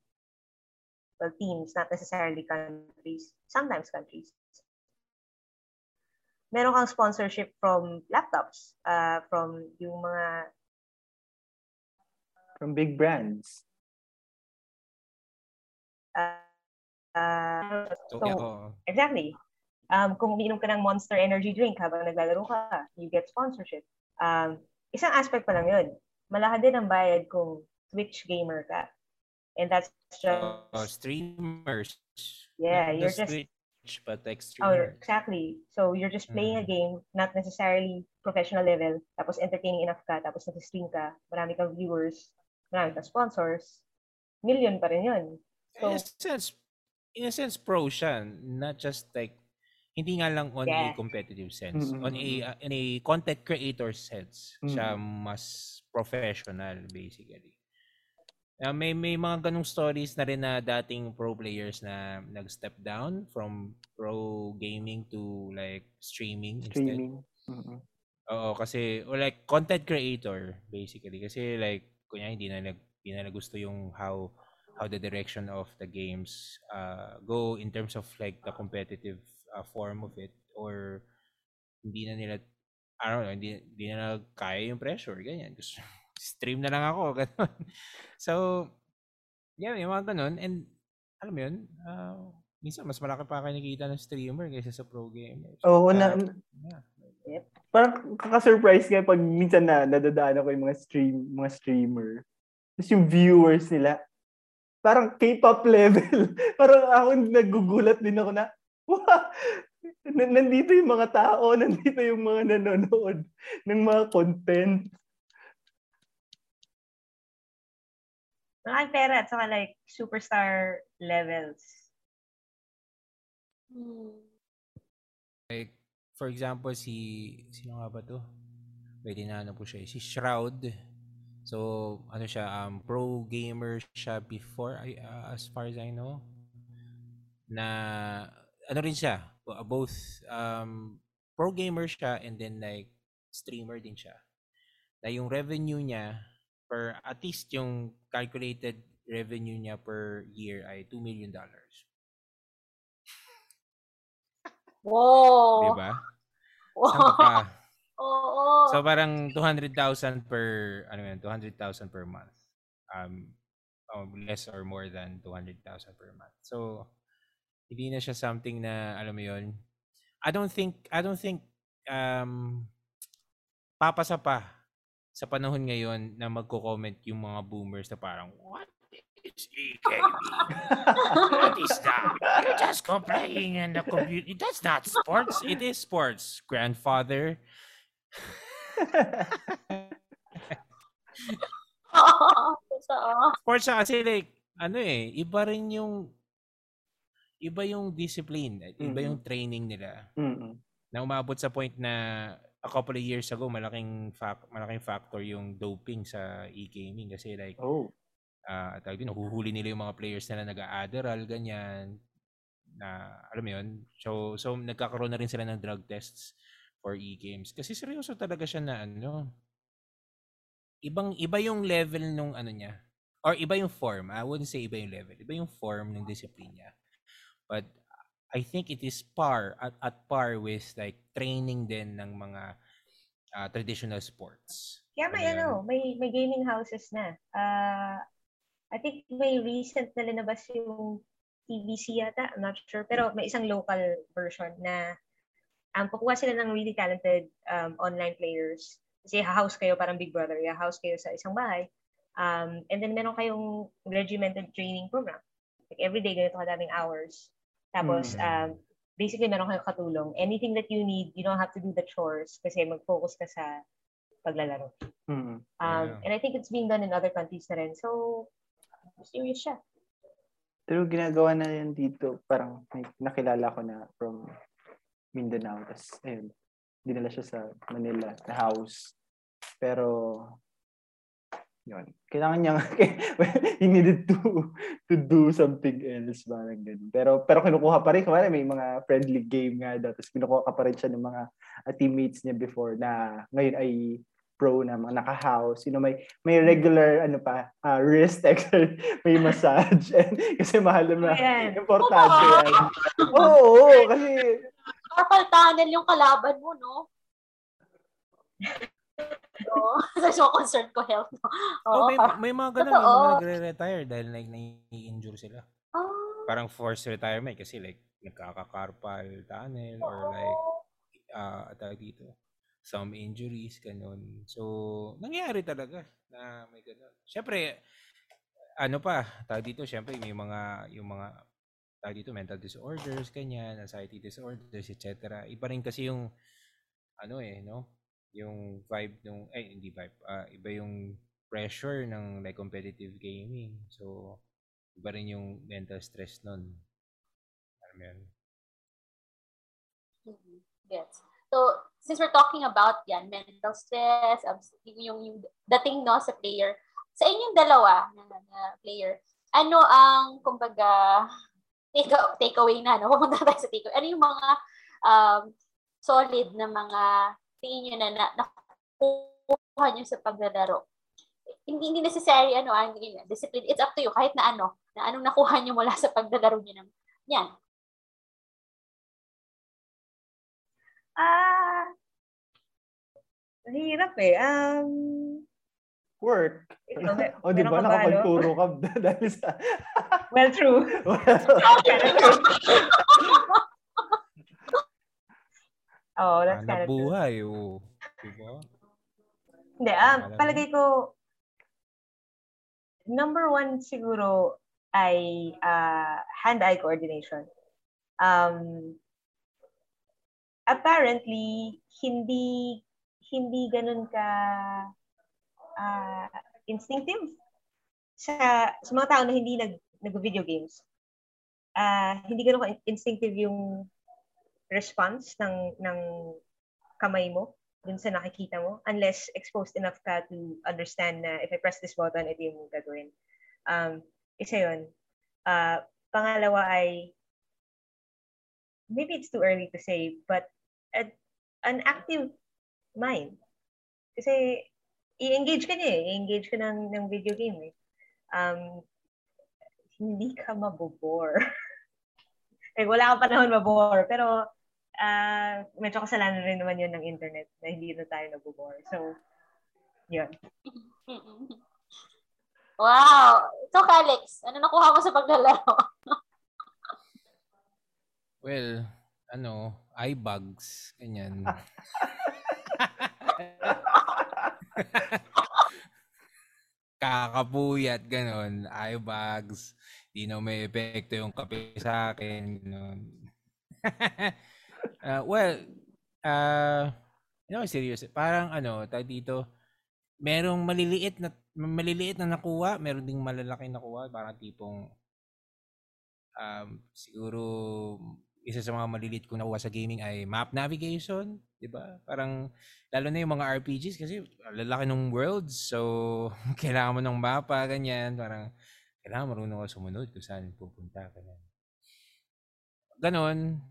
S4: well, teams, not necessarily countries, sometimes countries. Meron kang sponsorship from laptops, uh, from yung mga
S6: from big brands.
S4: Uh, uh, so, exactly. Um, kung umiinom ka ng Monster Energy drink habang naglalaro ka, you get sponsorship. Um, isang aspect pa lang yun. Malaki din ang bayad kung Twitch gamer ka. And that's just uh,
S5: streamers.
S4: Yeah, you're just
S5: Twitch, but like
S4: oh, streamers. Oh, exactly. So you're just playing mm. a game, not necessarily professional level. Tapos entertaining enough ka, tapos nag-stream ka, marami kang viewers, marami kang sponsors. Million pa rin yun.
S5: So, in a sense, in a sense, pro siya. Not just like, hindi nga lang on yeah. a competitive sense. Mm-hmm. On a, uh, in a content creator sense, mm-hmm. siya mas professional, basically. Uh, may may mga ganong stories na rin na dating pro players na nag-step down from pro gaming to like streaming,
S6: streaming.
S5: instead. Mm-hmm. Oo, kasi or like content creator basically kasi like kunya hindi na nag hindi na gusto yung how how the direction of the games uh, go in terms of like the competitive uh, form of it or hindi na nila I don't know, hindi, hindi na kaya yung pressure, ganyan. Gusto, stream na lang ako. Ganun. So, yeah, may mga ganun. And, alam mo yun, uh, minsan mas malaki pa kinikita ng streamer kaysa sa pro gamer.
S6: Oo,
S5: Uh,
S6: na,
S5: yeah.
S6: parang kaka-surprise nga pag minsan na nadadaan ako yung mga stream, mga streamer. Tapos yung viewers nila, parang K-pop level. parang ako nagugulat din ako na, wow, nandito yung mga tao, nandito yung mga nanonood ng mga content.
S4: Malaking pera at saka like superstar levels.
S3: Hmm.
S5: Like, for example, si, sino nga ba to? Pwede na ano po siya, eh, si Shroud. So, ano siya, um, pro gamer siya before, I, uh, as far as I know. Na, ano rin siya, bo- both, um, pro gamer siya and then like, streamer din siya. Na yung revenue niya, per, at least yung calculated revenue niya per year ay $2 million. dollars.
S3: Wow.
S5: Di ba?
S3: Wow. Oo.
S5: So parang 200,000 per ano yan, 200,000 per month. Um, um less or more than 200,000 per month. So hindi na siya something na alam mo 'yon. I don't think I don't think um papasa pa sa panahon ngayon na magko-comment yung mga boomers na parang what is EKB? what is that? You're just playing in the computer. That's not sports. It is sports, grandfather. Sports siya kasi like, ano eh, iba rin yung, iba yung discipline, iba yung training nila.
S6: Mm-mm.
S5: Na umabot sa point na a couple of years ago, malaking fac- malaking factor yung doping sa e-gaming kasi like,
S6: Oh.
S5: ah tawag din, nahuhuli nila yung mga players na nag-Adderall, ganyan. Na, alam mo yun? So, so nagkakaroon na rin sila ng drug tests for e-games. Kasi seryoso talaga siya na ano, ibang iba yung level nung ano niya or iba yung form. I wouldn't say iba yung level. Iba yung form ng discipline niya. But I think it is par at, at par with like training din ng mga ah, traditional sports.
S4: Kaya may
S5: Ano yun?
S4: ano, may may gaming houses na. Uh, I think may recent na linabas yung TVC yata, I'm not sure. Pero may isang local version na um, kukuha sila ng really talented um, online players. Kasi house kayo, parang Big Brother, house kayo sa isang bahay. Um, and then meron kayong regimented training program. Like every day, ganito kadaming hours. Tapos,
S5: Mm.
S4: um, basically, meron kayong katulong. Anything that you need, you don't have to do the chores kasi mag-focus ka sa paglalaro.
S6: Mm-mm.
S4: Um,
S5: Yeah.
S4: And I think it's being done in other countries na rin. So, serious siya.
S6: Pero ginagawa na yan dito, parang may nakilala ko na from Mindanao. Tapos, ayun, dinala siya sa Manila, na house. Pero, yun. Kailangan niya, he needed to to do something else, parang ganun. Pero, pero kinukuha pa rin, kumari may mga friendly game nga daw. Tapos kinukuha ka pa rin siya ng mga uh, teammates niya before na ngayon ay pro na mga naka-house. You know, may may regular ano pa, uh, wrist exercise, may massage. And, kasi mahal na importante yan. Oo, oo, kasi
S3: Carpal tunnel yung kalaban mo, no? Oo. Kasi so concerned ko health. No? Oo.
S5: Oh, may, may mga ganun, may
S3: Totoo.
S5: mga nagre-retire dahil like nai-injure sila.
S3: Ah,
S5: Parang forced retirement kasi like nagkaka-carpal tunnel or like uh, tawag dito, some injuries, ganun. So, nangyari talaga na may ganun. Siyempre, ano pa, tawag dito, siyempre may mga, yung mga, tawag dito, mental disorders, ganyan, anxiety disorders, etc. Iba rin kasi yung, ano eh, no? Yung vibe nung, eh, hindi vibe, ah, iba yung pressure ng like competitive gaming. So, iba rin yung mental stress nun. Alam mo yun?
S3: Mhm. Yes. So, since we're talking about yan, mental stress, um, yung, yung dating no sa player, sa inyong dalawa na, na player, ano ang, kumbaga, take, take away na, no? Pumunta tayo sa take away. Ano yung mga um, solid na mga tingin nyo na, na nakuha nyo sa paglalaro? Hindi, hindi necessary, ano, ah, hindi, discipline. It's up to you, kahit na ano, na anong nakuha nyo mula sa paglalaro nyo ng, yan.
S4: Ah, hirap eh. Um,
S6: Work.
S4: Ikaw, may-
S6: o, di ba? Nakapagturo ka dahil sa...
S4: Well, true. Oh, that's kind
S5: Hanap
S4: of true.
S5: buhay, oo. Diba?
S4: Hindi, um, palagay ko, number one siguro ay uh, hand-eye coordination. Um, apparently, hindi hindi ganun ka uh, instinctive sa, sa mga tao na hindi nag, nag-video games. Uh, hindi ganun ka instinctive yung response ng ng kamay mo dun sa nakikita mo unless exposed enough ka to understand na if I press this button, ito yung gagawin. Um, isa yun. Uh, pangalawa ay maybe it's too early to say, but a- an active mind. Kasi i-engage ka niya eh. I-engage ka ng, ng video game eh. Um, hindi ka mabobore. eh, wala kang panahon mabore. Pero ah medyo kasalanan rin naman yun ng internet na hindi na tayo nabobore. So, yun.
S3: Wow! Ikaw, Alex, ano nakuha mo sa paglalaro?
S5: Well, ano, eye bugs, ganyan. Kakapuyat, ganon. Eye bags. Di na may epekto yung kape sa akin. Ganon. uh, well, uh, you know, serious. Parang ano, tayo dito, merong maliliit na maliliit na nakuha, meron ding malalaki nakuha, parang tipong um, siguro isa sa mga maliliit kong nakuha sa gaming ay map navigation, 'di ba? Parang lalo na yung mga RPGs kasi lalaki ng worlds, so kailangan mo ng mapa ganyan, parang kailangan marunong ka sumunod kung saan pupunta ganyan. Ganon,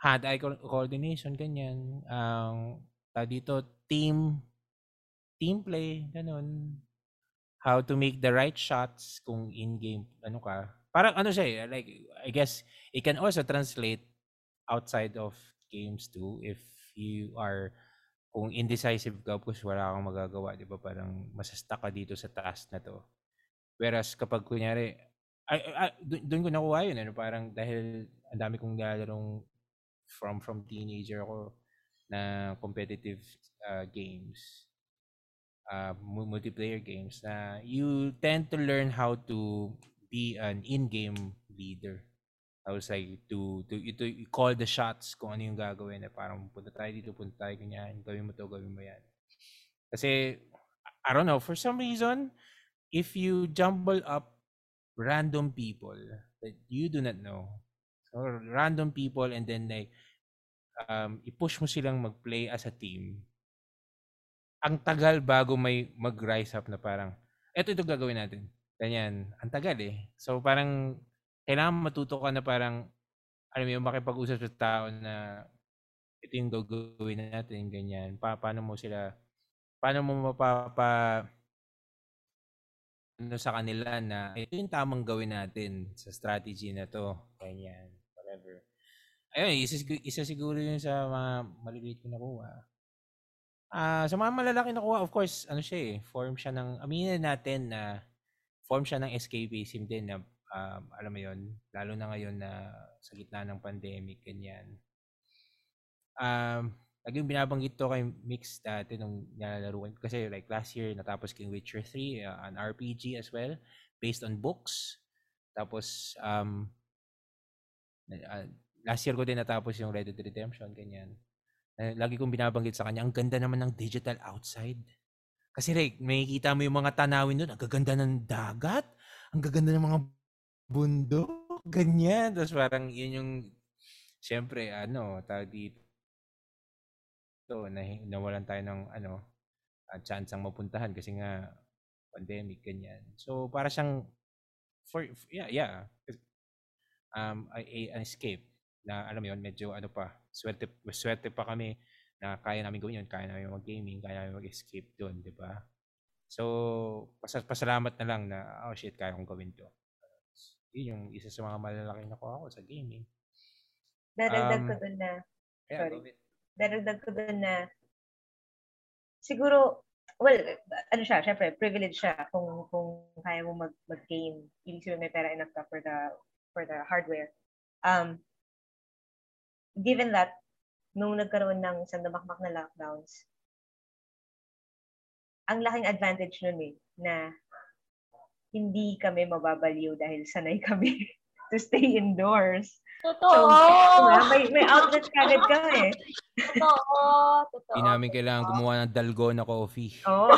S5: hand-eye co- coordination ganyan. Ang um, dito team team play, ganun. How to make the right shots kung in-game, ano ka. Parang ano siya eh, like, I guess, it can also translate outside of games too if you are, kung indecisive ka, because wala kang magagawa, di ba? Parang masasta ka dito sa task na to. Whereas kapag kunyari, ay, ay, doon ko nakuha yun, ano, parang dahil ang dami kong nilalarong from from teenager ako na competitive uh, games uh, mu- multiplayer games na you tend to learn how to be an in-game leader. I was like to to to call the shots kung ano yung gagawin na parang punta tayo dito, punta tayo ganyan, gawin mo to, gawin mo yan. Kasi I don't know, for some reason, if you jumble up random people that you do not know, or random people and then like um, i-push mo silang mag-play as a team, ang tagal bago may mag-rise up na parang, eto ito gagawin natin. Ganyan. Ang tagal eh. So parang, kailangan matuto ka na parang, alam mo makipag-usap sa tao na ito yung gagawin natin, ganyan. Pa paano mo sila, paano mo mapapa, ano sa kanila na ito yung tamang gawin natin sa strategy na to. Ganyan. Ayun, isa, isa siguro yun sa mga maliliit ko nakuha. Ah, sa mga malalaki nakuha, of course, ano siya eh, form siya ng, aminin natin na form siya ng escapism din na, um, alam mo yon lalo na ngayon na sa gitna ng pandemic, ganyan. Um, lagi yung binabanggit to kay Mix dati nung nilalaro ko. Kasi like last year, natapos ko yung Witcher 3, uh, an RPG as well, based on books. Tapos, um, uh, last year ko din natapos yung Red Dead Redemption, ganyan. Eh, lagi kong binabanggit sa kanya, ang ganda naman ng digital outside. Kasi like, makikita mo yung mga tanawin doon, ang gaganda ng dagat, ang gaganda ng mga bundok, ganyan. Tapos parang yun yung, syempre, ano, tawag dito, na, nawalan tayo ng, ano, uh, chance ang mapuntahan kasi nga, pandemic, ganyan. So, para siyang, for, yeah, yeah, um, a, a, an escape na alam mo yun, medyo ano pa, swerte, swerte pa kami na kaya namin gawin yun, kaya namin mag-gaming, kaya namin mag-escape doon, di ba? So, pas- pasalamat na lang na, oh shit, kaya kong gawin to. Yun yung isa sa mga malalaking nakuha ko sa gaming.
S4: Dadagdag
S5: Um,
S4: ko dun na,
S5: Yeah,
S4: Sorry. dadagdag ko dun na, siguro, well, ano siya, syempre, privilege siya kung kung kaya mo mag, mag-game. Ibig sabihin may pera enough ka for the, for the hardware. Um, given that, nung nagkaroon ng isang damakmak na lockdowns, ang laking advantage nun eh, na hindi kami mababaliw dahil sanay kami to stay indoors.
S3: Totoo.
S4: So, may, may outlet kagad kami.
S3: Totoo. Totoo.
S5: Hindi namin kailangan gumawa ng dalgona coffee.
S4: Oo.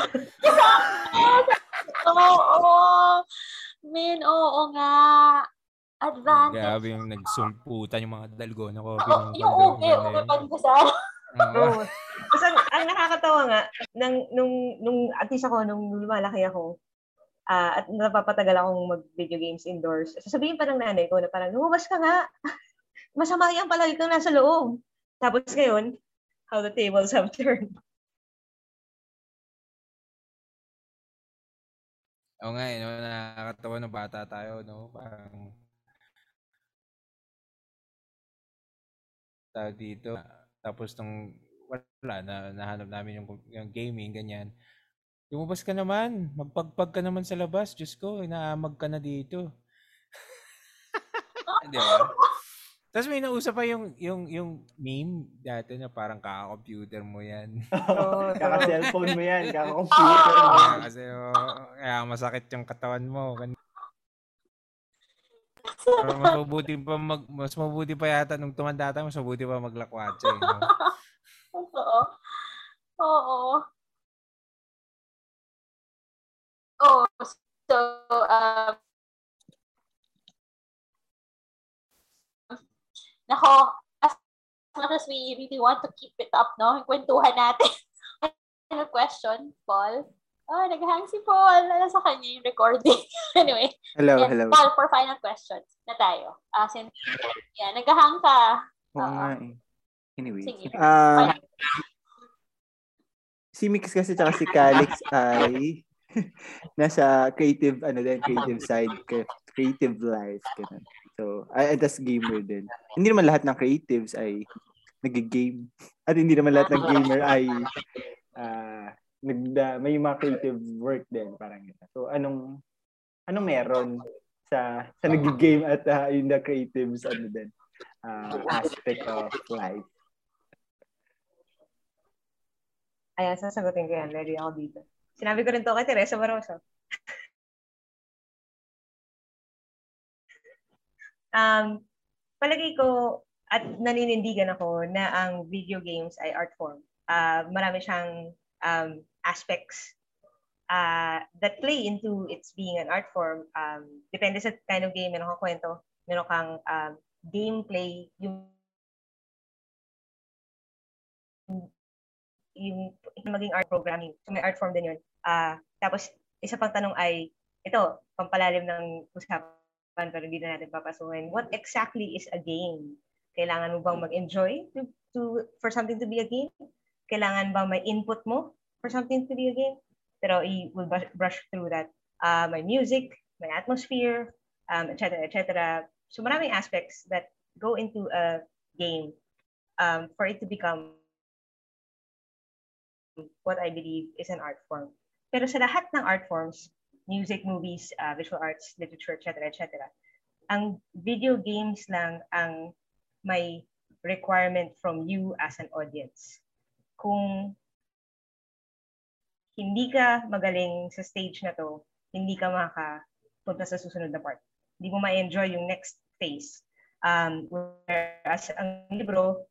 S3: Oo. Men, oo nga. Advantage.
S5: Grabe yung nagsulputan yung mga dalgona coffee.
S3: Oo,
S5: ng
S3: yung
S5: na
S3: ubi
S5: yun.
S3: pandesal.
S5: Oo.
S4: Tapos ang, ang nakakatawa nga, nang, nung, nung, at least ako, nung lumalaki ako, ah at napapatagal akong mag-video games indoors, sasabihin pa ng nanay ko na parang, lumabas ka nga. Masama yan palagi kang nasa loob. Tapos ngayon, how the tables have turned.
S5: Oo nga, eh, no, nakakatawa na bata tayo, no? Parang tawag dito. Tapos nung wala, na, nahanap namin yung, yung gaming, ganyan. Lumabas ka naman, magpagpag ka naman sa labas. Diyos ko, inaamag ka na dito. Di ba? Tapos may nausap pa yung, yung, yung meme dati na parang kaka-computer mo yan.
S6: Kaka-cellphone mo yan, kaka-computer mo.
S5: Kasi oh, kaya masakit yung katawan mo. Pero mas mabuti pa mag mas mabuti pa yata nung tumanda tayo, mas mabuti pa maglakwatsa eh.
S3: Totoo. Oo. Oh, so, um, nako, as much as we really want to keep it up, no? Kwentuhan natin. ano question, Paul? Oh, naghang si Paul. Nasa sa kanya yung recording. anyway,
S2: Hello,
S3: yes,
S2: hello.
S3: Paul, for final questions na tayo. Uh, since, yeah, naghahang ka.
S2: Oo nga eh. Anyway.
S3: Sige.
S2: Ah, si Mix kasi tsaka si Calix ay nasa creative, ano din, creative side, cre- creative life. Ganun. So, ay, tas gamer din. Hindi naman lahat ng creatives ay nag-game. At hindi naman lahat ng gamer ay ah nagda, may mga creative work din. Parang gano'n. So, anong, anong meron sa sa nag-game at ah, yung the creatives ano din ah, aspect of life.
S4: Ayan, sasagutin ko yan. Ready ako dito. Sinabi ko rin to kay Teresa Baroso. um, palagay ko at naninindigan ako na ang video games ay art form. Uh, marami siyang um, aspects uh, that play into its being an art form. Um, depende sa kind of game, meron kang kwento, meron kang um, gameplay, yung yung maging art programming. So may art form din yun. Ah, tapos isa pang tanong ay ito, pampalalim ng usapan pero hindi na natin papasukin. What exactly is a game? Kailangan mo bang mag-enjoy to, to for something to be a game? Kailangan bang may input mo for something to be a game? Pero i will brush, through that. Uh, may music, my atmosphere, um, etc. etc. So maraming aspects that go into a game um, for it to become what I believe is an art form. Pero sa lahat ng art forms, music, movies, uh, visual arts, literature, etc., etc., ang video games lang ang may requirement from you as an audience. Kung hindi ka magaling sa stage na to, hindi ka makapunta sa susunod na part. Hindi mo ma-enjoy yung next phase. Um, whereas ang libro,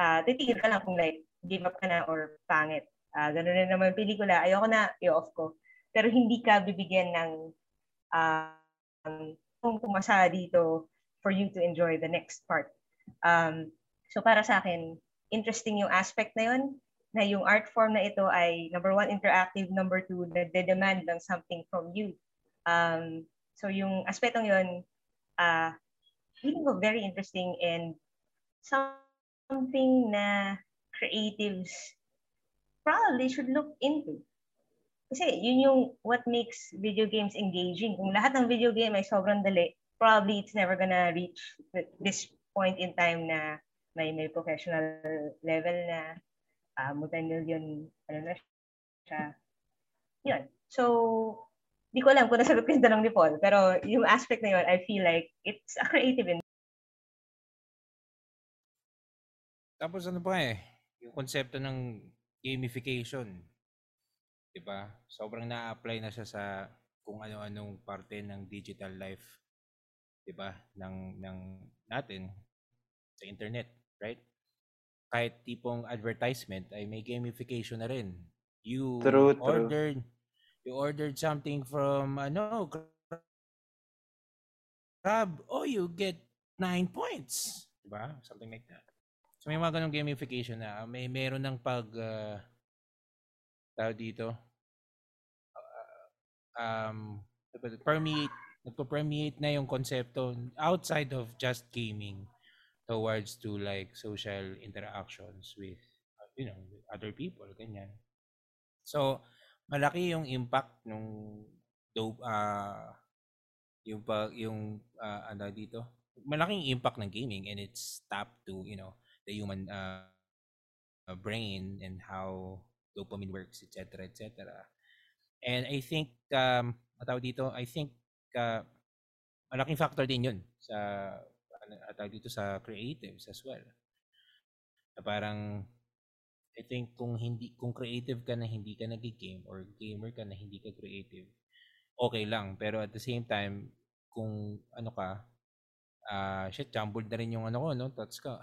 S4: uh, titigil ka lang kung like, give up ka na or pangit. Uh, ganun na naman pelikula, ayoko na, i-off ko. Pero hindi ka bibigyan ng um, kung pumasa dito for you to enjoy the next part. Um, so para sa akin, interesting yung aspect na yun, na yung art form na ito ay number one, interactive, number two, nade-demand ng something from you. Um, so yung aspetong yun, uh, feeling ko very interesting and something na creatives probably should look into. Kasi yun yung what makes video games engaging. Kung lahat ng video game ay sobrang dali, probably it's never gonna reach this point in time na may may professional level na uh, multi-million ano na siya. yun. So, di ko alam kung nasagot ko yung tanong ni Paul, pero yung aspect na yun, I feel like it's a creative in
S5: Tapos ano pa eh, yung konsepto ng gamification. 'Di ba? Sobrang na-apply na siya sa kung ano-anong parte ng digital life 'di ba ng ng natin sa internet, right? Kahit tipong advertisement ay may gamification na rin. You
S6: True, true.
S5: ordered you ordered something from ano Grab, oh you get 9 points, 'di ba? Something like that. So may mga ganong gamification na may meron ng pag uh, tawag dito uh, um permeate nagpo-permeate na yung konsepto outside of just gaming towards to like social interactions with you know with other people ganyan. So malaki yung impact nung dope uh, yung pag yung uh, ano dito malaking impact ng gaming and it's tapped to you know the human uh, brain and how dopamine works etc etc and i think um tawag dito i think uh, malaking factor din yun sa tawag dito sa creatives as well. Na parang I think kung hindi kung creative ka na hindi ka naggi-game or gamer ka na hindi ka creative okay lang. Pero at the same time kung ano ka uh, shit jumbled na rin yung ano ko no thoughts ko.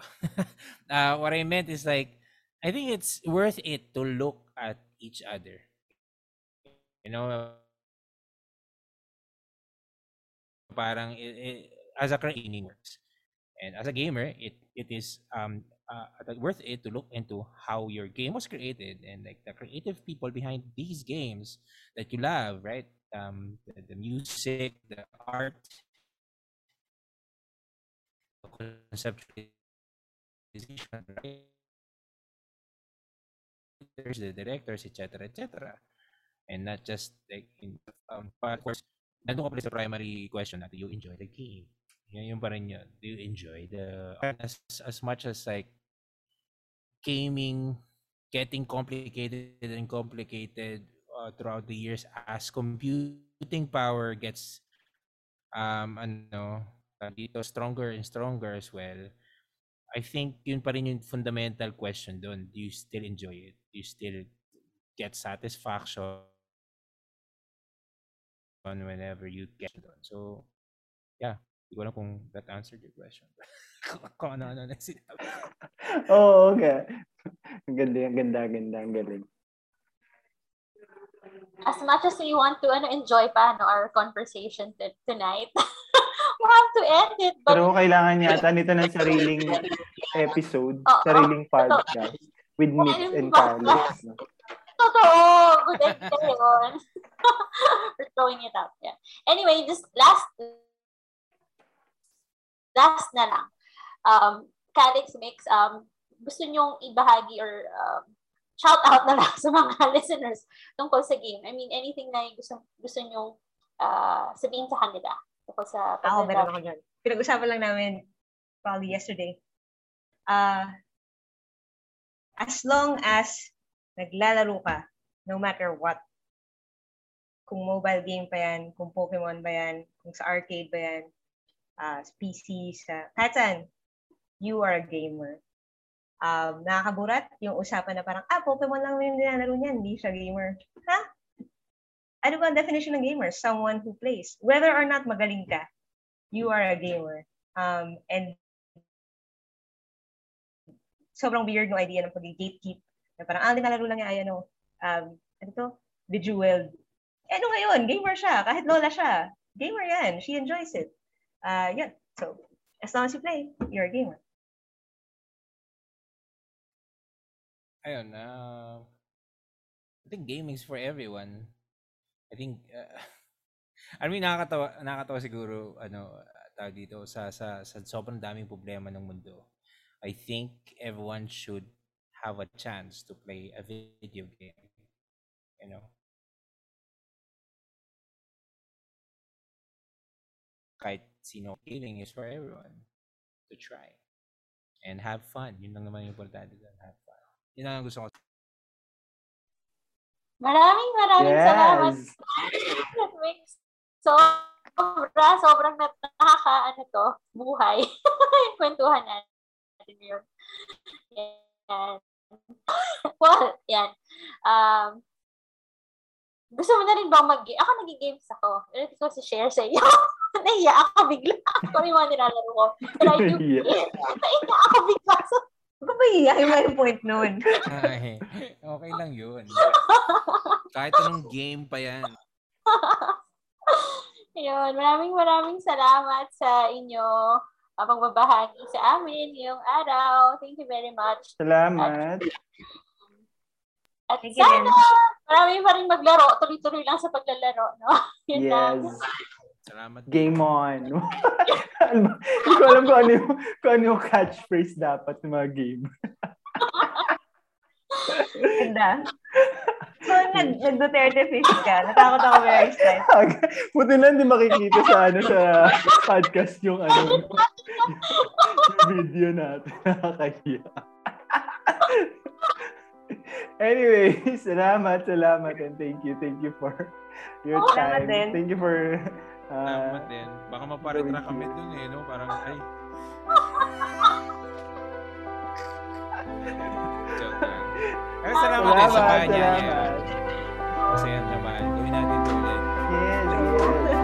S5: Uh, what I meant is like I think it's worth it to look at each other. You know? Parang it, it, as a creating works and as a gamer it it is um uh, worth it to look into how your game was created and like the creative people behind these games that you love right um the, the music the art conceptualization right? the directors etc etc and not just like in um but of course pala sa primary question that you enjoy the game? Yan yung pa rin yun. Do you enjoy the, as, as much as like, gaming getting complicated and complicated uh, throughout the years as computing power gets um ano dito stronger and stronger as well I think yun pa rin yung fundamental question doon do you still enjoy it do you still get satisfaction on whenever you get doon. So, yeah. Hindi ko alam kung that answered your question. kung ano-ano na sinabi.
S6: Oo, oh, okay. Ang ganda, ang ganda, ang ganda, ang galing.
S3: As much as we want to ano, enjoy pa no, our conversation t- tonight, we have to end it.
S6: But... Pero kailangan yata nito ng sariling episode, oh, sariling oh, podcast ito. with Mix and Carlos. No?
S3: Totoo. Good idea yun. We're throwing it out. Yeah. Anyway, just last last na lang. Um, Calix Mix, um, gusto nyong ibahagi or um, shout out na lang sa mga listeners tungkol sa game. I mean, anything na gusto, gusto nyong uh, sabihin sa kanila tungkol sa
S4: Ako, meron ako dyan. Pinag-usapan lang namin probably yesterday. Uh, as long as naglalaro ka, no matter what. Kung mobile game pa yan, kung Pokemon ba yan, kung sa arcade ba yan, uh, PC, sa kahit you are a gamer. Um, nakakaburat yung usapan na parang, ah, Pokemon lang yung nilalaro niyan, hindi siya gamer. Ha? Ano ba ang definition ng gamer? Someone who plays. Whether or not magaling ka, you are a gamer. Um, and sobrang weird no idea ng pag-gatekeep na parang, ah, nilalaro lang niya, ay, ano, um, ano to? Bejeweled. Eh, ano ngayon? Gamer siya. Kahit lola siya. Gamer yan. She enjoys it. Uh, yun. So, as long as you play, you're a gamer.
S5: Ayun, uh, I think gaming is for everyone. I think, uh, I mean, nakakatawa, nakakatawa siguro, ano, tawag dito, sa, sa, sa sobrang daming problema ng mundo. I think everyone should have a chance to play a video game. You know? Kahit sino, gaming is for everyone to try. And have fun. Yun lang naman yung importante doon. Have fun. Yun lang ang gusto ko.
S3: Maraming maraming salamat.
S6: Yes.
S3: Mix. Sobra, sobrang nakaka, ano to, buhay. Kwentuhan natin yun. Yan. well, yan. Um, gusto mo na rin bang mag Ako nag-games ako. Ready ko si share sa iyo. Naiya ako bigla. Ako yung mga nilalaro ko. But I do
S6: Naiya.
S3: Naiya ako bigla. So,
S4: Ano ba iyakin mo yung point nun?
S5: Ay, okay lang yun. Kahit anong game pa yan.
S3: Yun, maraming maraming salamat sa inyo uh, pagbabahagi sa amin ngayong araw. Thank you very much.
S6: Salamat.
S3: At
S4: Thank you
S3: sana,
S4: din.
S3: marami pa rin maglaro. Tuloy-tuloy lang sa paglalaro, no? Yun lang.
S6: Yes.
S5: Salamat.
S6: Game on. Hindi ko alam kung ano yung, kung ano yung catchphrase dapat ng mga game.
S4: Ganda. So, nag, nag-Duterte fish ka. Natakot ako very slight.
S6: Buti na hindi makikita sa ano sa podcast yung ano yung video natin. Nakakahiya. Anyway, salamat, salamat, and thank you, thank you for your
S4: Salamat
S6: time.
S4: din.
S6: Thank you for uh,
S5: Salamat din. Baka maparetra kami dun eh, no? Parang, ay. Joke lang. Pero salamat din sa
S6: salamat,
S5: kanya.
S6: salamat.
S5: Masaya naman. Gawin natin ito ulit.
S6: Yes, yes.